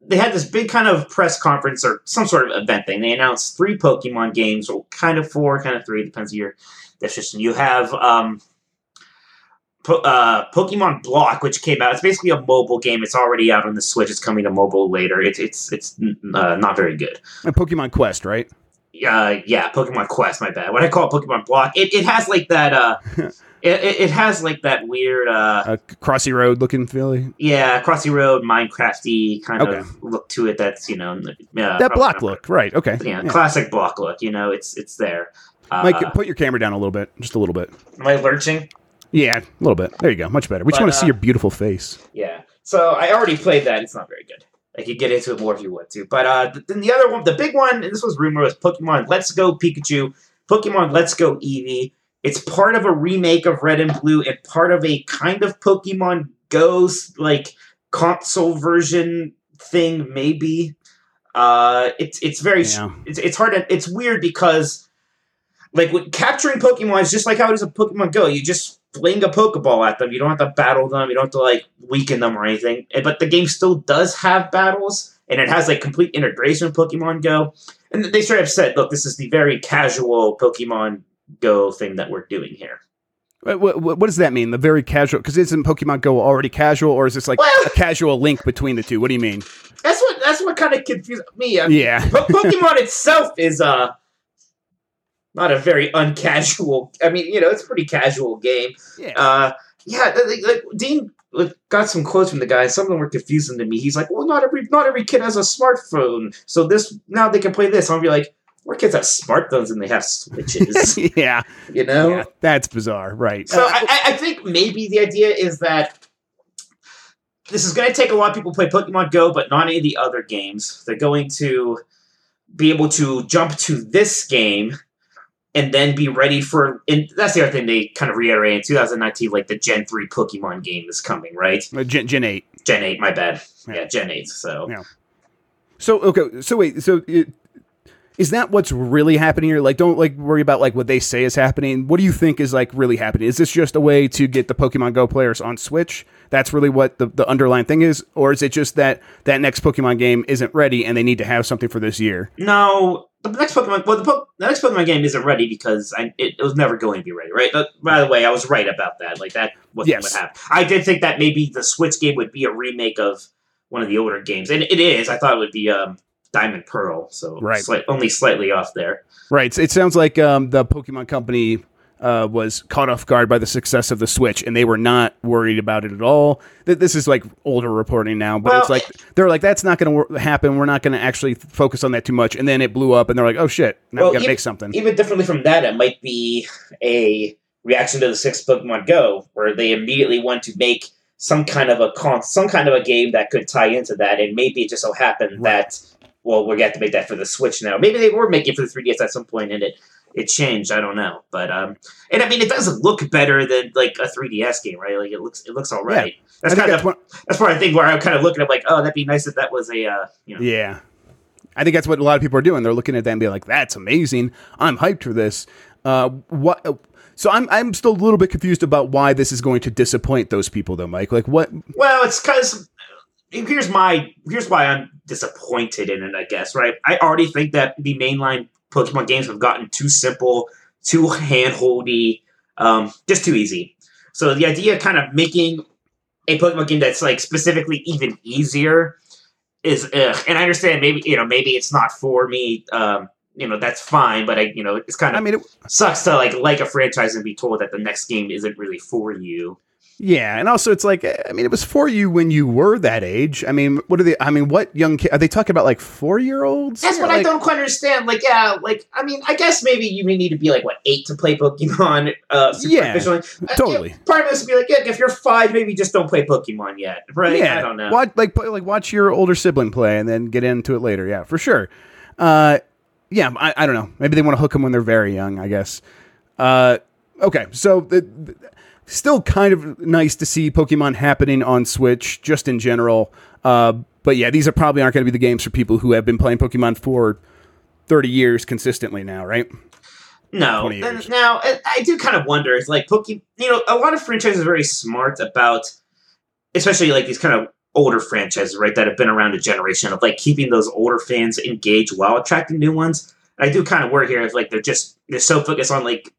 they had this big kind of press conference or some sort of event thing. They announced three Pokemon games, or kind of four, kind of three, depends on your definition. You have um, uh, Pokemon Block, which came out. It's basically a mobile game. It's already out on the Switch. It's coming to mobile later. It's it's it's uh, not very good. And Pokemon Quest, right? uh, yeah, Pokemon Quest. My bad. What I call it Pokemon Block. It, it has like that. Uh, <laughs> it, it it has like that weird. Uh, A crossy road looking feeling. yeah, Crossy Road, Minecrafty kind Okay. of look to it. That's you know uh, that block look, right? Okay. Yeah, Yeah. classic block look. You know, it's it's there. Uh, Mike, put your camera down a little bit, just a little bit. am I lurching? Yeah, a little bit. There you go. Much better. We just want to see uh, your beautiful face. Yeah. So I already played that. It's not very good. I could get into it more if you want to. But uh, then the other one, the big one, and this was rumored, was Pokemon Let's Go Pikachu, Pokemon Let's Go Eevee. It's part of a remake of Red and Blue and part of a kind of Pokemon Go's like console version thing, maybe. Uh, it's it's very Yeah. it's it's hard to it's weird because like with capturing Pokemon is just like how it is a Pokemon Go. You just fling a Pokeball at them. You don't have to battle them. You don't have to like weaken them or anything. But the game still does have battles, and it has like complete integration with Pokemon Go. And they straight up said, "Look, this is the very casual Pokemon Go thing that we're doing here." What, what, what does that mean? The very casual? Because isn't Pokemon Go already casual, or is this like Well- a casual link between the two? What do you mean? That's what that's what kind of confused me. I mean, Yeah. Po- Pokemon itself is uh not a very uncasual. I mean, you know, it's a pretty casual game. Yeah. Uh, yeah, th- like, Dean got some quotes from the guy. Some of them were confusing to me. He's like, "Well, not every not every kid has a smartphone, so this now they can play this." I'll be like, "More kids have smartphones and they have switches." <laughs> yeah. you know. Yeah. That's bizarre. Right. So I, I- I think maybe the idea is that this is going to take a lot of people to play Pokemon Go, but not any of the other games. They're going to be able to jump to this game and then be ready for. And that's the other thing they kind of reiterate in 2019, like the Gen 3 Pokemon game is coming, right? uh, Gen, Gen 8. Gen 8, my bad. Yeah. Yeah, Gen 8. So. Yeah. So, okay. So, wait. So, it, is that what's really happening here? Like, don't like worry about like what they say is happening. What do you think is like really happening? Is this just a way to get the Pokemon Go players on Switch? That's really what the, the underlying thing is, or is it just that that next Pokemon game isn't ready and they need to have something for this year? No, the next Pokemon. Well, the, po- the next Pokemon game isn't ready because I, it, it was never going to be ready, right? Uh, by the way, I was right about that. Like that wasn't Yes. what happened. I did think that maybe the Switch game would be a remake of one of the older games, and it is. I thought it would be um, Diamond Pearl, so Right. slight, only slightly off there. Right. It sounds like um, the Pokemon Company uh, was caught off guard by the success of the Switch, and they were not worried about it at all. Th- This is like older reporting now, but it's like they're like, "That's not going to happen. We're not going to actually focus on that too much." And then it blew up, and they're like, "Oh shit! Now Well, we got to make something." Even differently from that, it might be a reaction to the sixth Pokemon Go, where they immediately want to make some kind of a con- some kind of a game that could tie into that, and maybe it just so happened Right. that well, we're going to make that for the Switch now. Maybe they were making it for the 3DS at some point, and it it changed. I don't know, but um, and I mean, it does look better than like a 3DS game, right? Like it looks it looks all right. I That's think kind that's of what, that's part of the thing where I'm kind of looking at like, oh, that'd be nice if that was a uh, you know. yeah. I think that's what a lot of people are doing. They're looking at that and be like, "That's amazing. I'm hyped for this." Uh, what? uh, So I'm I'm still a little bit confused about why this is going to disappoint those people, though, Mike. Like, what? Well, it's because here's my here's why I'm disappointed in it. I guess right. I already think that the mainline Pokemon games have gotten too simple, too handholdy, um, just too easy. So the idea of kind of making a Pokemon game that's like specifically even easier is, ugh. and I understand maybe you know maybe it's not for me. Um, you know that's fine, but I you know it's kind of I mean, it, sucks to like like a franchise and be told that the next game isn't really for you. Yeah, and also it's like I mean, it was for you when you were that age. I mean, what are they? I mean, what young kid are they talking about? Like four year olds? That's what I don't quite understand. Like, yeah, like I mean, I guess maybe you may need to be like what eight to play Pokemon. Uh, Yeah, efficiently. Uh, totally. yeah, part of this would be like, yeah, if you're five, maybe just don't play Pokemon yet, right? Yeah, I don't know. Watch like like watch your older sibling play and then get into it later. Yeah, for sure. Uh, yeah, I, I don't know. Maybe they want to hook them when they're very young. I guess. Uh, okay, so the, the- still kind of nice to see Pokemon happening on Switch, just in general. Uh, but yeah, these are probably aren't going to be the games for people who have been playing Pokemon for thirty years consistently now, right? No. And now I, I do kind of wonder. It's like Pokemon. You know, a lot of franchises are very smart about, especially like these kind of older franchises, right, that have been around a generation of like keeping those older fans engaged while attracting new ones. I do kind of worry here if like they're just they're so focused on like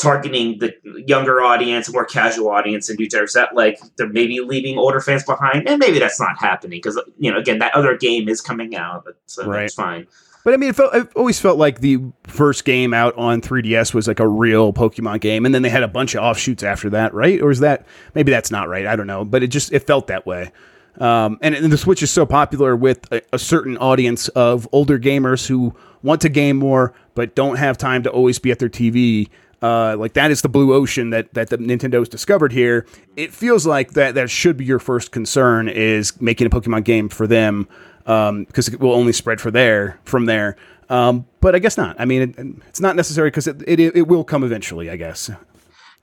targeting the younger audience, more casual audience, and do just that like they're maybe leaving older fans behind, and maybe that's not happening because you know again that other game is coming out, but so Right. that's fine. But I mean, it felt, I've always felt like the first game out on 3DS was like a real Pokemon game, and then they had a bunch of offshoots after that, right? Or is that maybe that's not right? I don't know, but it just it felt that way. Um, and, and the Switch is so popular with a, a certain audience of older gamers who want to game more but don't have time to always be at their TV. Uh, like that is the blue ocean that that the Nintendo's discovered here. It feels like that that should be your first concern is making a Pokemon game for them because it will only spread for there from there. Um, but I guess not. I mean, it, it's not necessary because it, it it will come eventually. I guess.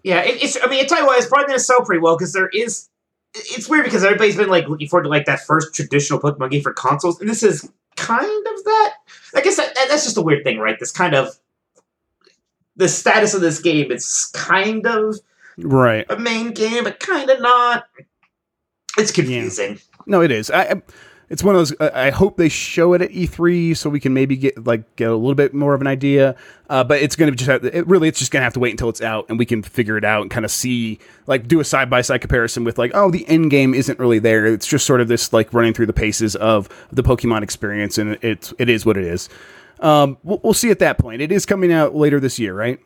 Yeah, it, it's. I mean, I tell you what, it's probably going to sell pretty well because there is. It's weird because everybody's been like looking forward to like that first traditional Pokemon game for consoles, and this is kind of that. I guess that, that's just a weird thing, right? This kind of the status of this game. It's kind of right a main game, but kind of not. It's confusing. Yeah. No, it is. I, I it's one of those. I hope they show it at E3 so we can maybe get like get a little bit more of an idea. Uh, but it's going to just have, it really it's just going to have to wait until it's out and we can figure it out and kind of see like do a side by side comparison with like oh the end game isn't really there. It's just sort of this like running through the paces of the Pokemon experience and it's it is what it is. Um, we'll, we'll see at that point. It is coming out later this year, right?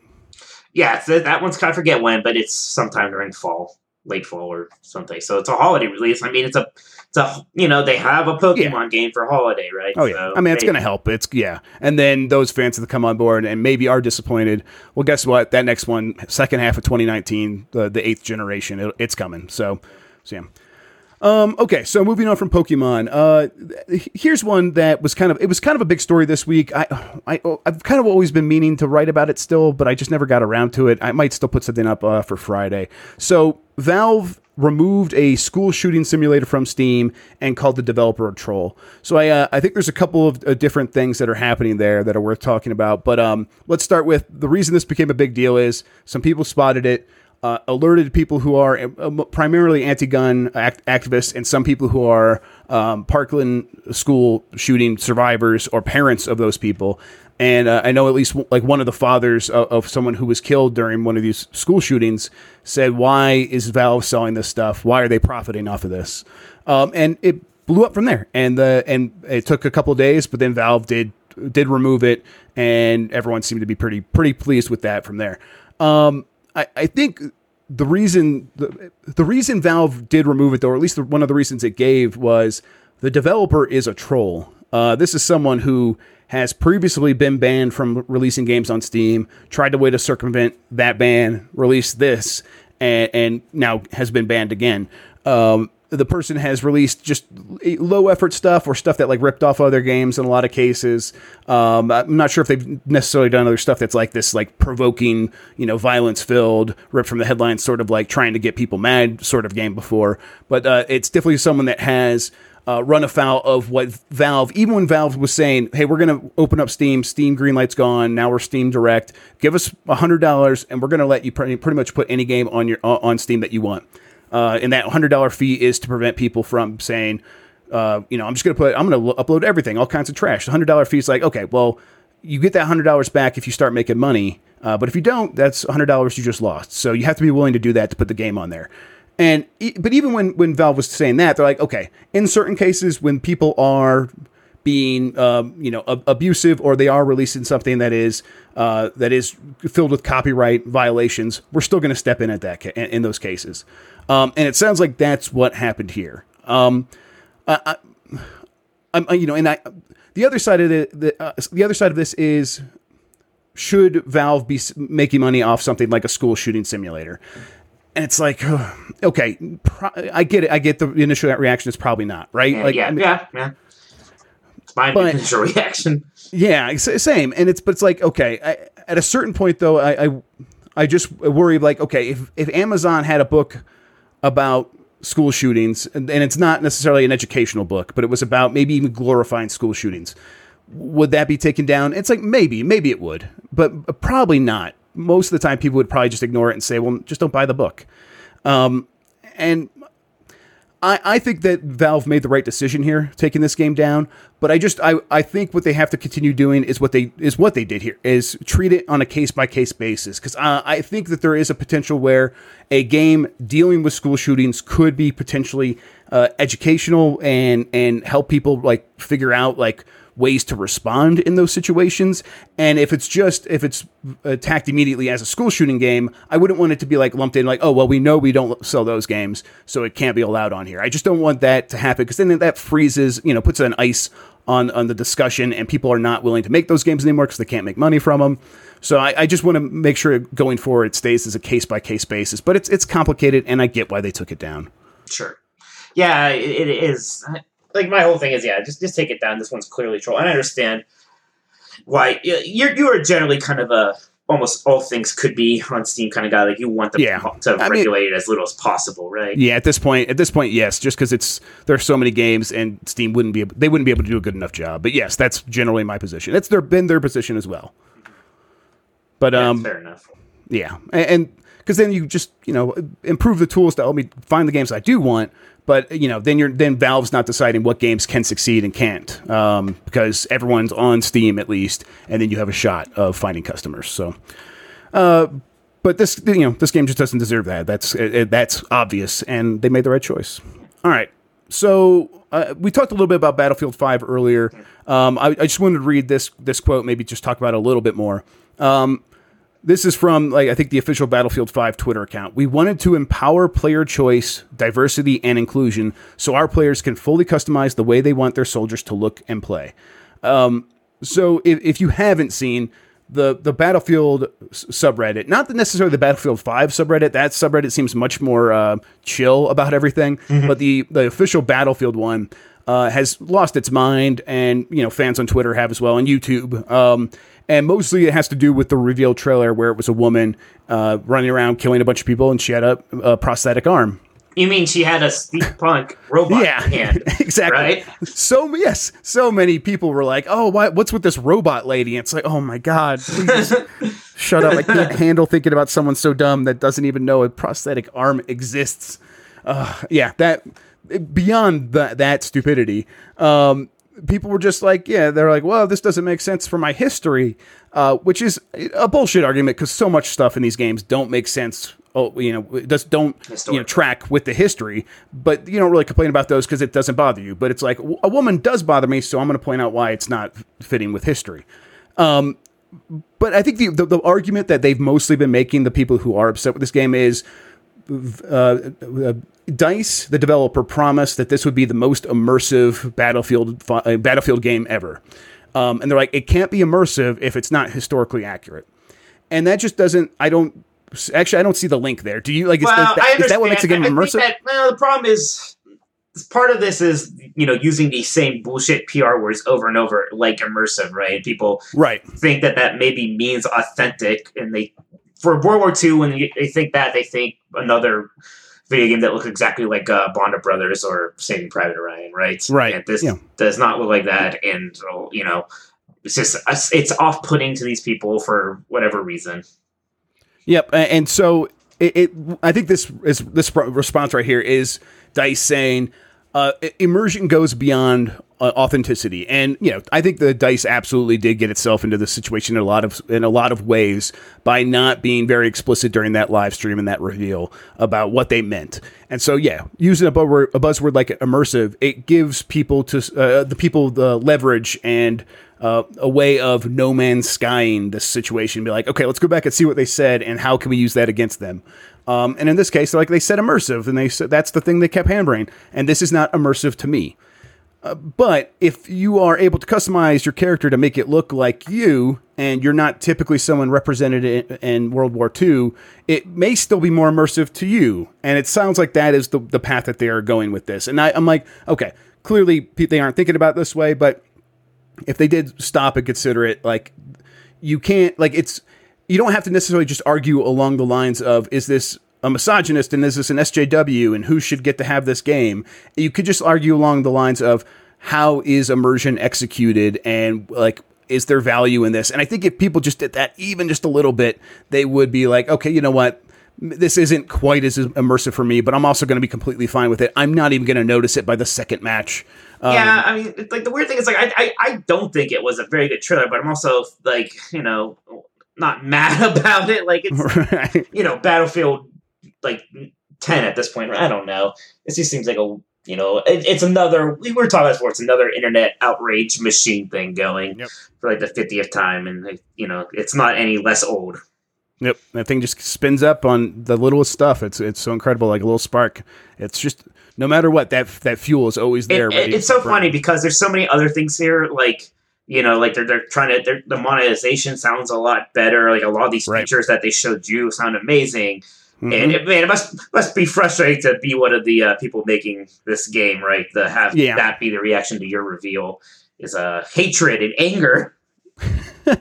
Yeah, that one's kind of forget when, but it's sometime during fall, late fall or something. So it's a holiday release. I mean, it's a it's a you know they have a Pokemon yeah. game for holiday, right? Oh yeah, so I mean it's going to help. It's yeah, and then those fans that come on board and maybe are disappointed. Well, guess what? That next one, second half of 2019, the the eighth generation, it, it's coming. So, so yeah. Um, okay, so moving on from Pokemon, uh, here's one that was kind of it was kind of a big story this week. I, I I've kind of always been meaning to write about it still, but I just never got around to it. I might still put something up uh, for Friday. So Valve removed a school shooting simulator from Steam and called the developer a troll. So I uh, I think there's a couple of uh, different things that are happening there that are worth talking about. But um, let's start with the reason this became a big deal is some people spotted it uh, alerted people who are uh, primarily anti-gun act- activists and some people who are um, Parkland school shooting survivors or parents of those people. And uh, I know at least like one of the fathers of, of, someone who was killed during one of these school shootings said, "Why is Valve selling this stuff? Why are they profiting off of this?" Um, and it blew up from there. And the and it took a couple days, but then Valve did did remove it, and everyone seemed to be pretty pretty pleased with that from there. Um, I, I think the reason the, the reason Valve did remove it, though, or at least the, one of the reasons it gave, was the developer is a troll. Uh, this is someone who has previously been banned from releasing games on Steam, tried to way to circumvent that ban, released this, and, and now has been banned again. Um, the person has released just low effort stuff or stuff that like ripped off other games in a lot of cases. Um, I'm not sure if they've necessarily done other stuff that's like this, like provoking, you know, violence filled, ripped from the headlines, sort of like trying to get people mad sort of game before. But uh, it's definitely someone that has uh, run afoul of what Valve, even when Valve was saying, "Hey, we're going to open up Steam. Steam Greenlight's gone. Now we're Steam Direct. Give us a hundred dollars, and we're going to let you pretty, pretty much put any game on your on Steam that you want." Uh, and that hundred dollar fee is to prevent people from saying, uh, you know, I'm just going to put, I'm going to upload everything, all kinds of trash. The hundred dollar fee is like, okay, well, you get that hundred dollars back if you start making money, uh, but if you don't, that's hundred dollars you just lost. So you have to be willing to do that to put the game on there. And but even when when Valve was saying that, they're like, okay, in certain cases when people are being um, you know ab- abusive or they are releasing something that is uh, that is filled with copyright violations, we're still going to step in at that ca- in those cases. Um, and it sounds like that's what happened here. Um, I, I, you know, and I, the other side of the the, uh, the other side of this is should Valve be making money off something like a school shooting simulator? And it's like, <sighs> okay, pro- I get it. I get the initial reaction is probably not right. Yeah, like, yeah, I mean, yeah, yeah. It's my but, initial <laughs> reaction. Yeah, same. And it's but it's like okay, I, at a certain point though, I, I I just worry like okay, if if Amazon had a book about school shootings, and, it's not necessarily an educational book, but it was about maybe even glorifying school shootings. Would that be taken down? It's like maybe, maybe it would, but probably not. Most of the time, people would probably just ignore it and say, "Well, just don't buy the book." Um, and I, I think that Valve made the right decision here, taking this game down. But I just I, I think what they have to continue doing is what they is what they did here is treat it on a case by case basis because uh, I think that there is a potential where a game dealing with school shootings could be potentially uh, educational and and help people like figure out like ways to respond in those situations. And if it's just if it's attacked immediately as a school shooting game, I wouldn't want it to be like lumped in like, oh well, we know we don't sell those games, so it can't be allowed on here. I just don't want that to happen because then that freezes, you know, puts an ice on on the discussion, and people are not willing to make those games anymore because they can't make money from them. So I, I just want to make sure going forward it stays as a case by case basis. But it's it's complicated, and I get why they took it down. Sure. Yeah, it, it is. Like my whole thing is, yeah, just just take it down. This one's clearly troll, and I understand why you're you are generally kind of a almost all things could be on Steam kind of guy. Like you want them Yeah. to I regulate it as little as possible, right? Yeah, at this point, at this point, yes, just because it's there are so many games, and Steam wouldn't be able, they wouldn't be able to do a good enough job. But yes, that's generally my position. It's their been their position as well. But Yeah, um, fair enough. Yeah, and because then you just you know improve the tools to help me find the games I do want. But you know, then you're then Valve's not deciding what games can succeed and can't um, because everyone's on Steam at least, and then you have a shot of finding customers. So, uh, but this you know this game just doesn't deserve that. That's it, it- that's obvious, and they made the right choice. All right, so uh, we talked a little bit about Battlefield Five earlier. Um, I, I just wanted to read this this quote, maybe just talk about it a little bit more. Um, this is from like I think the official Battlefield 5 Twitter account. We wanted to empower player choice, diversity, and inclusion so our players can fully customize the way they want their soldiers to look and play. Um, so if, if you haven't seen the the Battlefield subreddit, not necessarily the Battlefield 5 subreddit, that subreddit seems much more uh, chill about everything, but the the official Battlefield one uh, has lost its mind, and you know fans on Twitter have as well, and YouTube. Um, and mostly it has to do with the reveal trailer where it was a woman uh, running around killing a bunch of people, and she had a, a prosthetic arm. You mean she had a steampunk robot Yeah, hand? <laughs> exactly. Right? So yes, so many people were like, "Oh, why, what's with this robot lady?" It's like, "Oh my god, please <laughs> shut up! I can't handle thinking about someone so dumb that doesn't even know a prosthetic arm exists." Uh, yeah, that beyond that that stupidity. Um, people were just like, yeah, they're like, well, this doesn't make sense for my history, uh, which is a bullshit argument because so much stuff in these games don't make sense. Oh, you know, it just don't you know track with the history, but you don't really complain about those because it doesn't bother you. But it's like a woman does bother me, so I'm going to point out why it's not fitting with history. Um, but I think the, the the argument that they've mostly been making the people who are upset with this game is uh, uh, Dice, the developer, promised that this would be the most immersive Battlefield uh, Battlefield game ever, um, and they're like, it can't be immersive if it's not historically accurate, and that just doesn't. I don't actually. I don't see the link there. Do you like? Is, Well, is, that, is that what makes a game understand. I- I immersive? that- well, the problem is part of this is you know using the same bullshit PR words over and over, like immersive, right? People right. think that that maybe means authentic, and they for World War II when they think that they think another video game that looks exactly like uh, Band of Brothers or Saving Private Ryan, right? Right, And this yeah. does not look like that, and you know. It's just it's off-putting to these people for whatever reason. Yep, and so it, it I think this is this response right here is Dice saying uh, immersion goes beyond uh, authenticity, and you know I think the Dice absolutely did get itself into this situation in a lot of in a lot of ways by not being very explicit during that live stream and that reveal about what they meant. And so yeah, using a buzzword, a buzzword like immersive, it gives people to uh, the people the leverage and uh, a way of no man's skying this situation. Be like, okay, let's go back and see what they said, and how can we use that against them? Um, and in this case, like they said, immersive, and they said that's the thing they kept hammering. And this is not immersive to me. Uh, but if you are able to customize your character to make it look like you, and you're not typically someone represented in, in World War II, it may still be more immersive to you. And it sounds like that is the, the path that they are going with this. And I, I'm like, okay, clearly they aren't thinking about this way, but if they did stop and consider it, like you can't like it's you don't have to necessarily just argue along the lines of is this a misogynist and is this an SJW and who should get to have this game. You could just argue along the lines of how is immersion executed and like is there value in this? And I think if people just did that even just a little bit, they would be like, okay, you know what? This isn't quite as immersive for me, but I'm also going to be completely fine with it. I'm not even going to notice it by the second match. Um, yeah, I mean, like the weird thing is like I, I I don't think it was a very good trailer, but I'm also like you know not <laughs> mad about it. Like it's right. you know Battlefield like ten at this point. I don't know. It just seems like a you know, it, it's another. We were talking about before. It's another internet outrage machine thing going Yep. for like the fiftieth time, and you know, it's not any less old. Yep, that thing just spins up on the littlest stuff. It's it's so incredible, like a little spark. It's just no matter what that that fuel is always there. It- it's so funny because there's so many other things here, like you know, like they're they're trying to they're, the monetization sounds a lot better. Like a lot of these Right. features that they showed you sound amazing, Mhm. and it, man, it must must be frustrating to be one of the uh, people making this game, right? To have Yeah. that be the reaction to your reveal is uh, hatred and anger. <laughs>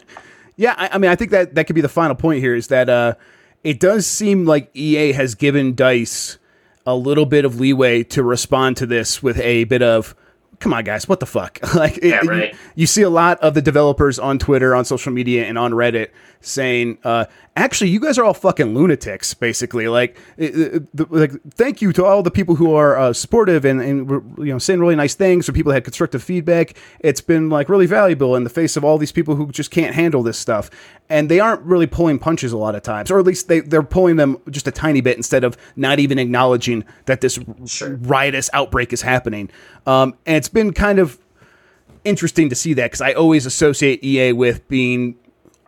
Yeah, I, I mean, I think that that could be the final point here is that uh, it does seem like EA has given Dice a little bit of leeway to respond to this with a bit of, come on, guys, what the fuck? <laughs> like, it- Yeah, you- you, see a lot of the developers on Twitter, on social media, and on Reddit saying, uh, actually, you guys are all fucking lunatics, basically. Like, it- it- the- like, thank you to all the people who are uh, supportive and, and you know saying really nice things, or people that had constructive feedback. It's been like really valuable in the face of all these people who just can't handle this stuff, and they aren't really pulling punches a lot of times, or at least they they're pulling them just a tiny bit instead of not even acknowledging that this Sure. riotous outbreak is happening. Um, and it's been kind of interesting to see that because I always associate EA with being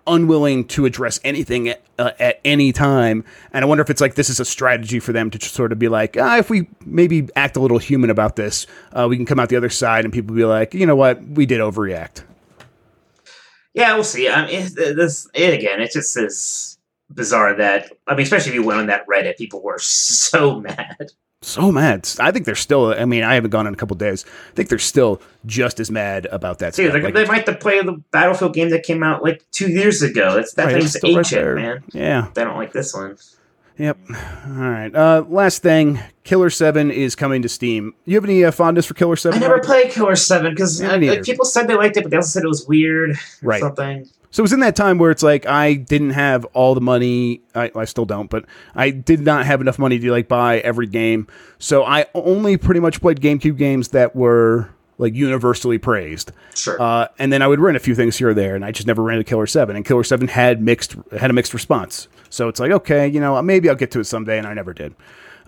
unwilling to address anything at, uh, at any time. And I wonder if it's like this is a strategy for them to sort of be like, ah, if we maybe act a little human about this, uh, we can come out the other side and people be like, you know what, we did overreact. Yeah, we'll see. I mean, this it again. It just is bizarre that I mean, especially if you went on that Reddit, people were <laughs> so mad. So mad. I think they're still. I mean, I haven't gone in a couple days. I think they're still just as mad about that. Dude, like, Like, they might have to play the Battlefield game that came out like two years ago. It's that right, thing's still right ancient, man. Yeah. They don't like this one. Yep. All right. Uh, last thing, Killer Seven is coming to Steam. You have any uh, fondness for Killer Seven? I never Mike? played Killer Seven because me neither. people said they liked it, but they also said it was weird. Or Right. Something. So it was in that time where it's like I didn't have all the money. I, I still don't, but I did not have enough money to like buy every game. So I only pretty much played GameCube games that were like universally praised. Sure. Uh, and then I would rent a few things here or there, and I just never rented Killer Seven. And Killer Seven had mixed had a mixed response. So it's like okay, you know, maybe I'll get to it someday, and I never did.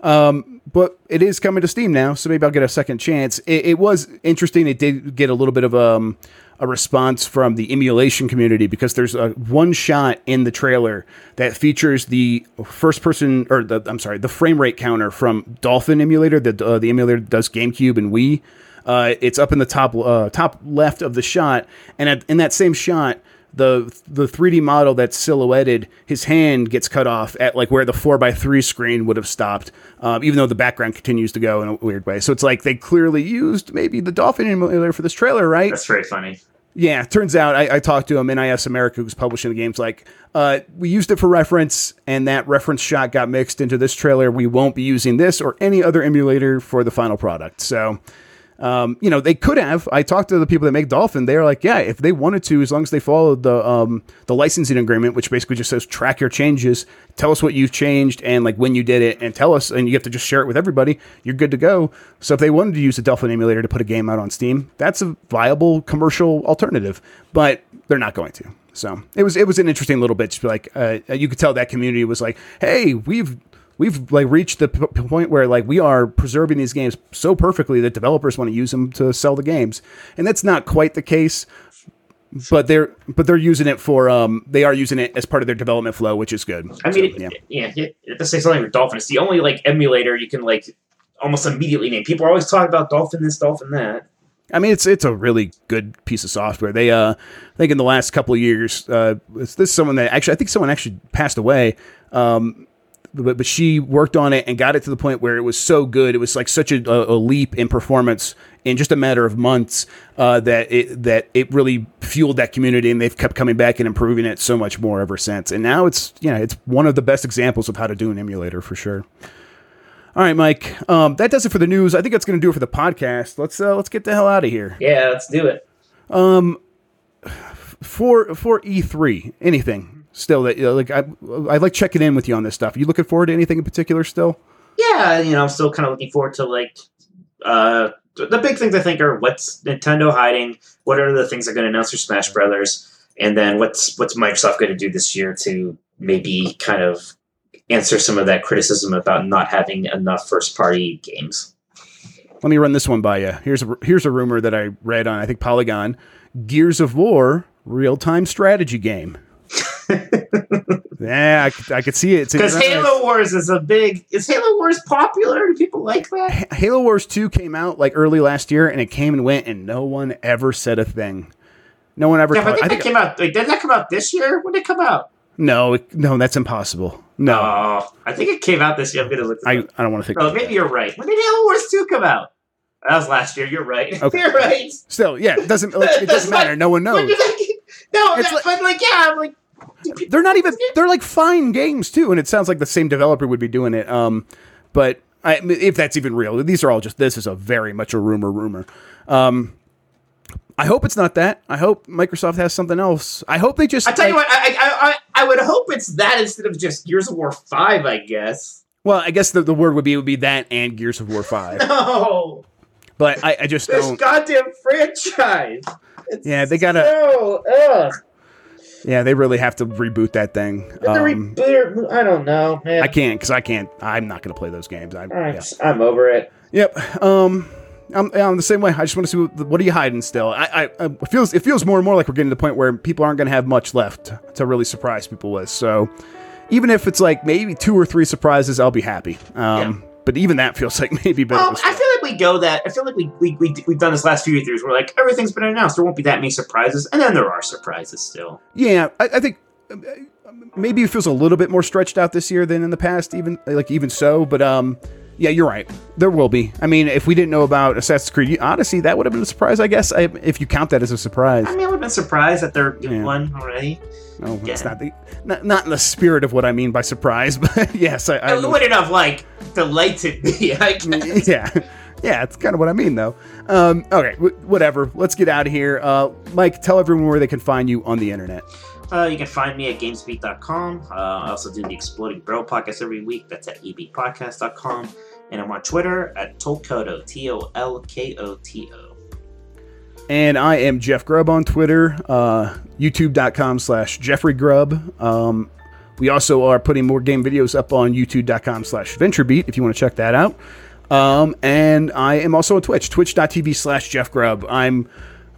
Um, but it is coming to Steam now, so maybe I'll get a second chance. It, it was interesting. It did get a little bit of um, a response from the emulation community because there's a one shot in the trailer that features the first person, or the I'm sorry, the frame rate counter from Dolphin emulator, the uh, the emulator does GameCube and Wii. Uh, it's up in the top uh, top left of the shot, and at, in that same shot, the the 3D model that's silhouetted, his hand gets cut off at like where the four x three screen would have stopped, um, even though the background continues to go in a weird way. So it's like they clearly used maybe the Dolphin emulator for this trailer, right? That's very funny. Yeah, turns out I, I talked to him, NIS America, who's publishing the games. Like, uh, we used it for reference, and that reference shot got mixed into this trailer. We won't be using this or any other emulator for the final product. So, um, you know, they could have. I talked to the people that make Dolphin. They're like, yeah, if they wanted to, as long as they followed the um, the licensing agreement, which basically just says track your changes, tell us what you've changed and like when you did it, and tell us, and you have to just share it with everybody. You're good to go. So if they wanted to use the Dolphin emulator to put a game out on Steam, that's a viable commercial alternative. But they're not going to. So it was it was an interesting little bit. Just like uh, you could tell that community was like, hey, we've we've like reached the p- point where like we are preserving these games so perfectly that developers want to use them to sell the games, and that's not quite the case. But they're but they're using it for um they are using it as part of their development flow, which is good. I mean, So, it, yeah, it, it, to say something with Dolphin, it's the only like emulator you can like almost immediately name. People are always talking about Dolphin this, Dolphin that. I mean, it's it's a really good piece of software. They, uh, I think in the last couple of years, uh, this is someone that actually, I think someone actually passed away. Um, but, but she worked on it and got it to the point where it was so good. It was like such a, a leap in performance in just a matter of months uh, that it that it really fueled that community, and they've kept coming back and improving it so much more ever since. And now it's you know it's one of the best examples of how to do an emulator for sure. All right, Mike. Um, that does it for the news. I think that's going to do it for the podcast. Let's uh, let's get the hell out of here. Yeah, let's do it. Um, for for E3, anything still that you know, like I I like checking in with you on this stuff. Are you looking forward to anything in particular still? Yeah, you know, I'm still kind of looking forward to like uh the big things I think are what's Nintendo hiding, what are the things they're going to announce for Smash Brothers, and then what's what's Microsoft going to do this year to maybe kind of answer some of that criticism about not having enough first party games. Let me run this one by you. Here's a, here's a rumor that I read on I think Polygon. Gears of War real time strategy game. <laughs> yeah, I, could- I could see it. Because Halo Wars is a big. Is Halo Wars popular? Do people like that? Halo Wars 2 came out like early last year and it came and went and no one ever said a thing. No one ever Yeah, but I think I that think, came out. Wait, did that come out this year? When did it come out? no, no, that's impossible. No, Oh, I think it came out this year. I'm gonna look. I, up. I don't want to think. Oh, maybe that. you're right. When did Halo Wars Two come out? That was last year. You're right. <laughs> Okay. you're right. Still, yeah, it doesn't. Like, it doesn't <laughs> matter. No one knows. no, It's that- like- but like, yeah, I'm like, They're not even. They're like fine games too, and it sounds like the same developer would be doing it. Um, but I, if that's even real, these are all just. This is a very much a rumor. Rumor. Um, I hope it's not that. I hope Microsoft has something else. I hope they just. I tell you what, I, I, I, I would hope it's that instead of just Gears of War Five. I guess. Well, I guess the, the word would be would be that and Gears of War Five. <laughs> No, But I, I just this don't. goddamn franchise. It's Yeah, they gotta- So, ugh. Yeah, they really have to reboot that thing. Um, reboot- I don't know, man. I can't because I can't. I'm not going to play those games. I, I'm, yeah. I'm over it. Yep. Um, I'm, I'm the same way. I just want to see what, what are you hiding still. I, I, I it feels it feels more and more like we're getting to the point where people aren't going to have much left to really surprise people with. So even if it's like maybe two or three surprises, I'll be happy. Um, but even that feels like <laughs> maybe bit Well, a I feel like we go that. I feel like we, we, we, we've done this last few years. We're like, everything's been announced. There won't be that many surprises. And then there are surprises still. Yeah, I, I think uh, maybe it feels a little bit more stretched out this year than in the past. Even like even so, but um, yeah, you're right. There will be. I mean, if we didn't know about Assassin's Creed Odyssey, that would have been a surprise, I guess. I, if you count that as a surprise. I mean, I would have been surprised that they're doing Yeah. one already. No, it's not the not, not in the spirit of what I mean by surprise, <laughs> but yes, I, I It wouldn't have, like, delighted me, <laughs> I guess. yeah, yeah, it's kind of what I mean though. Um, okay, w- whatever. Let's get out of here. Uh, Mike, tell everyone where they can find you on the internet. Uh, you can find me at gamesbeat.com. Uh, I also do the Exploding Barrel podcast every week. That's at ebpodcast.com. And I'm on Twitter at Tolkoto, T O L K O T O. And I am Jeff Grubb on Twitter, uh, youtube.com slash Jeffrey Grubb. Um, we also are putting more game videos up on youtube.com slash VentureBeat if you want to check that out. Um, and I am also on Twitch, twitch.tv slash Jeff Grubb. I'm,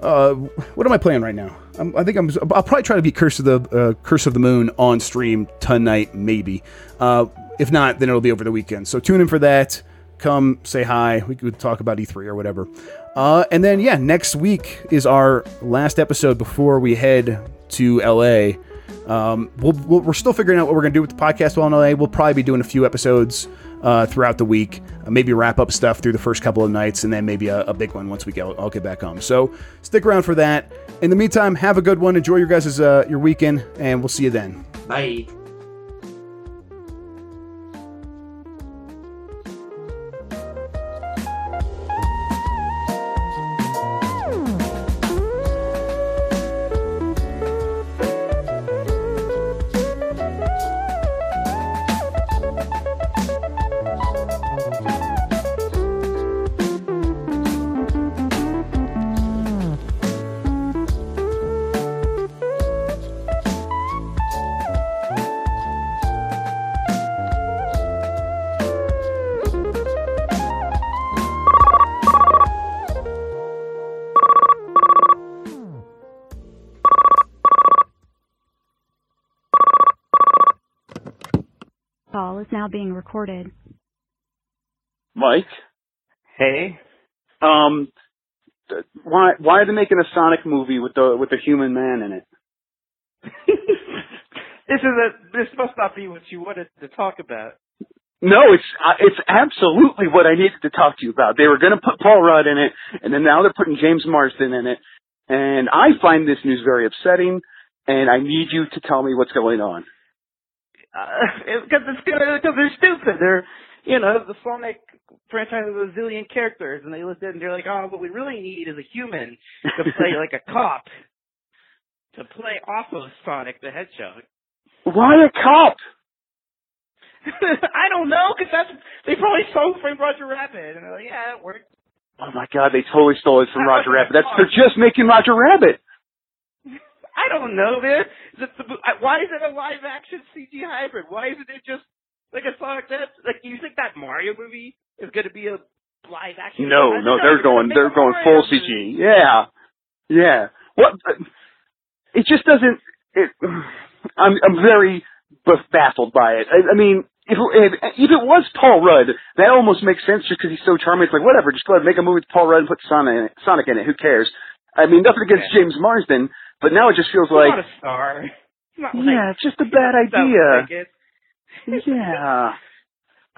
uh, what am I playing right now? I'm, I think I'm, I'll probably try to be Curse of the, uh, Curse of the Moon on stream tonight, maybe. Uh, if not, then it'll be over the weekend. So tune in for that. Come say hi. We could talk about E3 or whatever. Uh, and then, yeah, next week is our last episode before we head to LA. Um, we'll, we'll, we're still figuring out what we're going to do with the podcast while in LA. We'll probably be doing a few episodes uh, throughout the week, uh, maybe wrap up stuff through the first couple of nights, and then maybe a, a big one once we get, I'll get back home. So stick around for that. In the meantime, have a good one. Enjoy your guys' uh, your weekend, and we'll see you then. Bye. Recorded. Mike, Hey, um, why why are they making a Sonic movie with the with the human man in it? <laughs> this is a this must not be what you wanted to talk about. No, it's uh, it's absolutely what I needed to talk to you about. They were going to put Paul Rudd in it, and then now they're putting James Marsden in it, and I find this news very upsetting. And I need you to tell me what's going on. Uh, <laughs> because it's because they're stupid. They're you know the Sonic franchise has a zillion characters, and they looked at it and they're like, oh, what we really need is a human to <laughs> play like a cop to play off of Sonic the Hedgehog. Why a cop? <laughs> I don't know, because that's they probably stole it from Roger Rabbit, and they're like, yeah, that worked. Oh my God, they totally stole it from Roger Rabbit. That's they're just making Roger Rabbit. I don't know, man. Is it the, why is it a live action CG hybrid? Why isn't it just like a Sonic that like do you think that Mario movie is gonna be a live action. No, no, know, they're going, they're going full movie. CG. Yeah, yeah. What? It just doesn't. It, I'm, I'm very baffled by it. I, I mean, if, if if it was Paul Rudd, that almost makes sense just because he's so charming. It's like whatever, just go ahead and make a movie with Paul Rudd and put Sonic in it. Sonic in it. Who cares? I mean, nothing against James Marsden, but now it just feels He's like, not a star. He's <laughs> not yeah, it's just a bad <laughs> idea. <laughs> Yeah.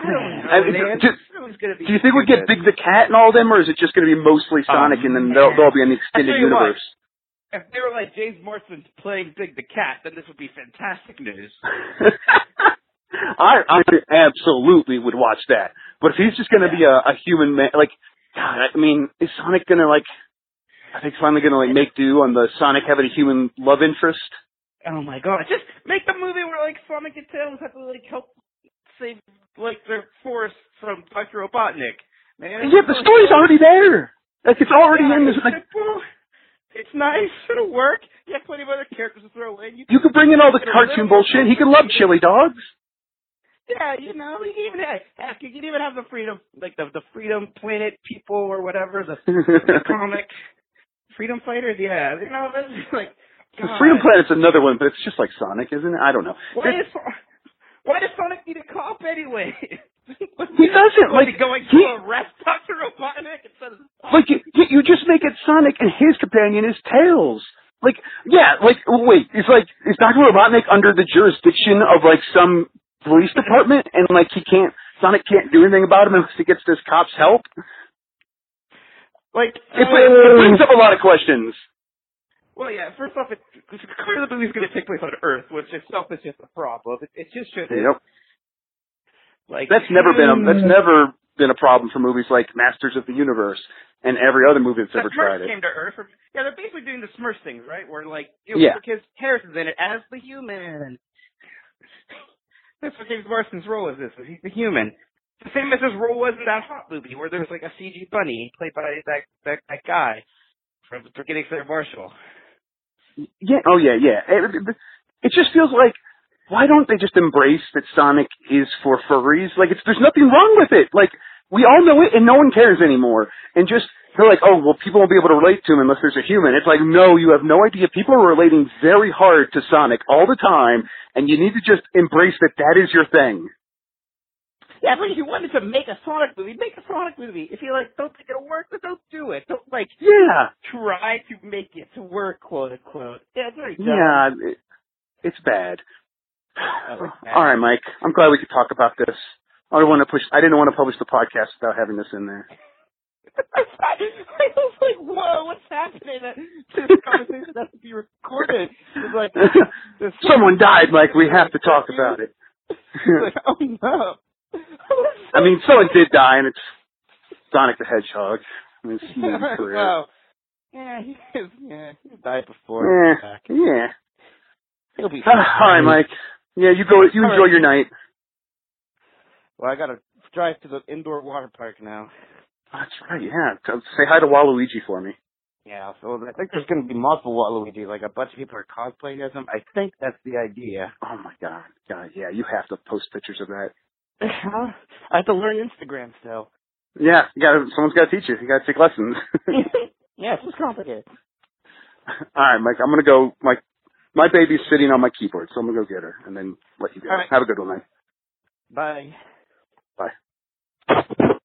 I don't know, I mean, man. do- This movie's gonna be Do you think we get. Big the Cat and all them, or is it just going to be mostly oh, Sonic and then they'll, man. they'll be in the I extended tell you what. universe? If they were like James Marsden playing Big the Cat, then this would be fantastic news. I, I absolutely would watch that. But if he's just going to be a, a human man, like, God, I mean, is Sonic going to like? I think finally going to like make do on the Sonic having a human love interest. Oh my god! Just make the movie where like Sonic and Tails have to like help save like their forest from Doctor Robotnik. Man, Yeah, the story's already there. Like it's already Yeah, in this. it's Like. It's nice. It'll work. You have plenty of other characters to throw in. you could bring in all the cartoon bullshit. He could love chili dogs. Yeah, you know, you can even have, you can even have the freedom, like the the Freedom Planet people or whatever, the, the comic <laughs> Freedom Fighters. Yeah, you know, that's just <laughs> like. God. Freedom Planet's another one, but it's just like Sonic, isn't it? I don't know. Why is why does Sonic need a cop anyway? <laughs> He doesn't, like, he going he- to arrest Doctor Robotnik instead of Like you, you you just make it Sonic and his companion is Tails. Like yeah, like wait, it's like is Doctor Robotnik under the jurisdiction of like some police department and like he can't Sonic can't do anything about him unless he gets this cop's help? Like? It, uh, it brings up a lot of questions. Well, yeah. First off, it's it's clear the movie's going to take place on Earth, which itself is just a problem. It, it just shouldn't. Yep. Like That's never been a that's never been a problem for movies like Masters of the Universe and every other movie that's The ever Smurfs tried it. came to Earth. From, yeah, they're basically doing the Smurfs thing, right? Where like, you know, Yeah. because Harrison's in it as the human. <laughs> That's what James Marsden's role is. This he's the human. The same as his role was in that Hop movie where there was like a CG bunny played by that that, that guy from Forgetting Sarah Marshall. Yeah. Oh yeah, yeah. It, it, it just feels like why don't they just embrace that Sonic is for furries? Like it's there's nothing wrong with it. Like we all know it and no one cares anymore. And just they're like, oh well, people won't be able to relate to him unless there's a human. It's like no, you have no idea. People are relating very hard to Sonic all the time, and you need to just embrace that that is your thing. Yeah, but if you wanted to make a Sonic movie, make a Sonic movie. If you like don't think it'll work, then don't do it. Don't like Yeah. try to make it to work, quote unquote. Yeah, it's very dumb. Yeah. It, it's bad. Oh, it's bad. All right, Mike. I'm glad we could talk about this. I don't want to push. I didn't want to publish the podcast without having this in there. <laughs> I was like, whoa, what's happening? This conversation has to be recorded. It's like, <laughs> this, Someone died, Mike. We have to talk about it. <laughs> Like, oh no. I <laughs> mean, someone did die, and it's Sonic the Hedgehog. I mean, it's his career. well, yeah, he is, yeah, he died before. Yeah, back. yeah. He'll be <sighs> all right, Mike. Yeah, you go. You All enjoy right. your night. Well, I gotta drive to the indoor water park now. That's right. Yeah. Say hi to Waluigi for me. Yeah, so I think there's gonna be multiple Waluigi, like a bunch of people are cosplaying as him. I think that's the idea. Oh my God, God, yeah. You have to post pictures of that. I have to learn Instagram still. Yeah, you got. to Someone's got to teach you. You got to take lessons. <laughs> yeah, it's just complicated. all right, Mike. I'm gonna go. My my baby's sitting on my keyboard, so I'm gonna go get her and then let you go. Right. Have a good one, Mike. Bye. Bye.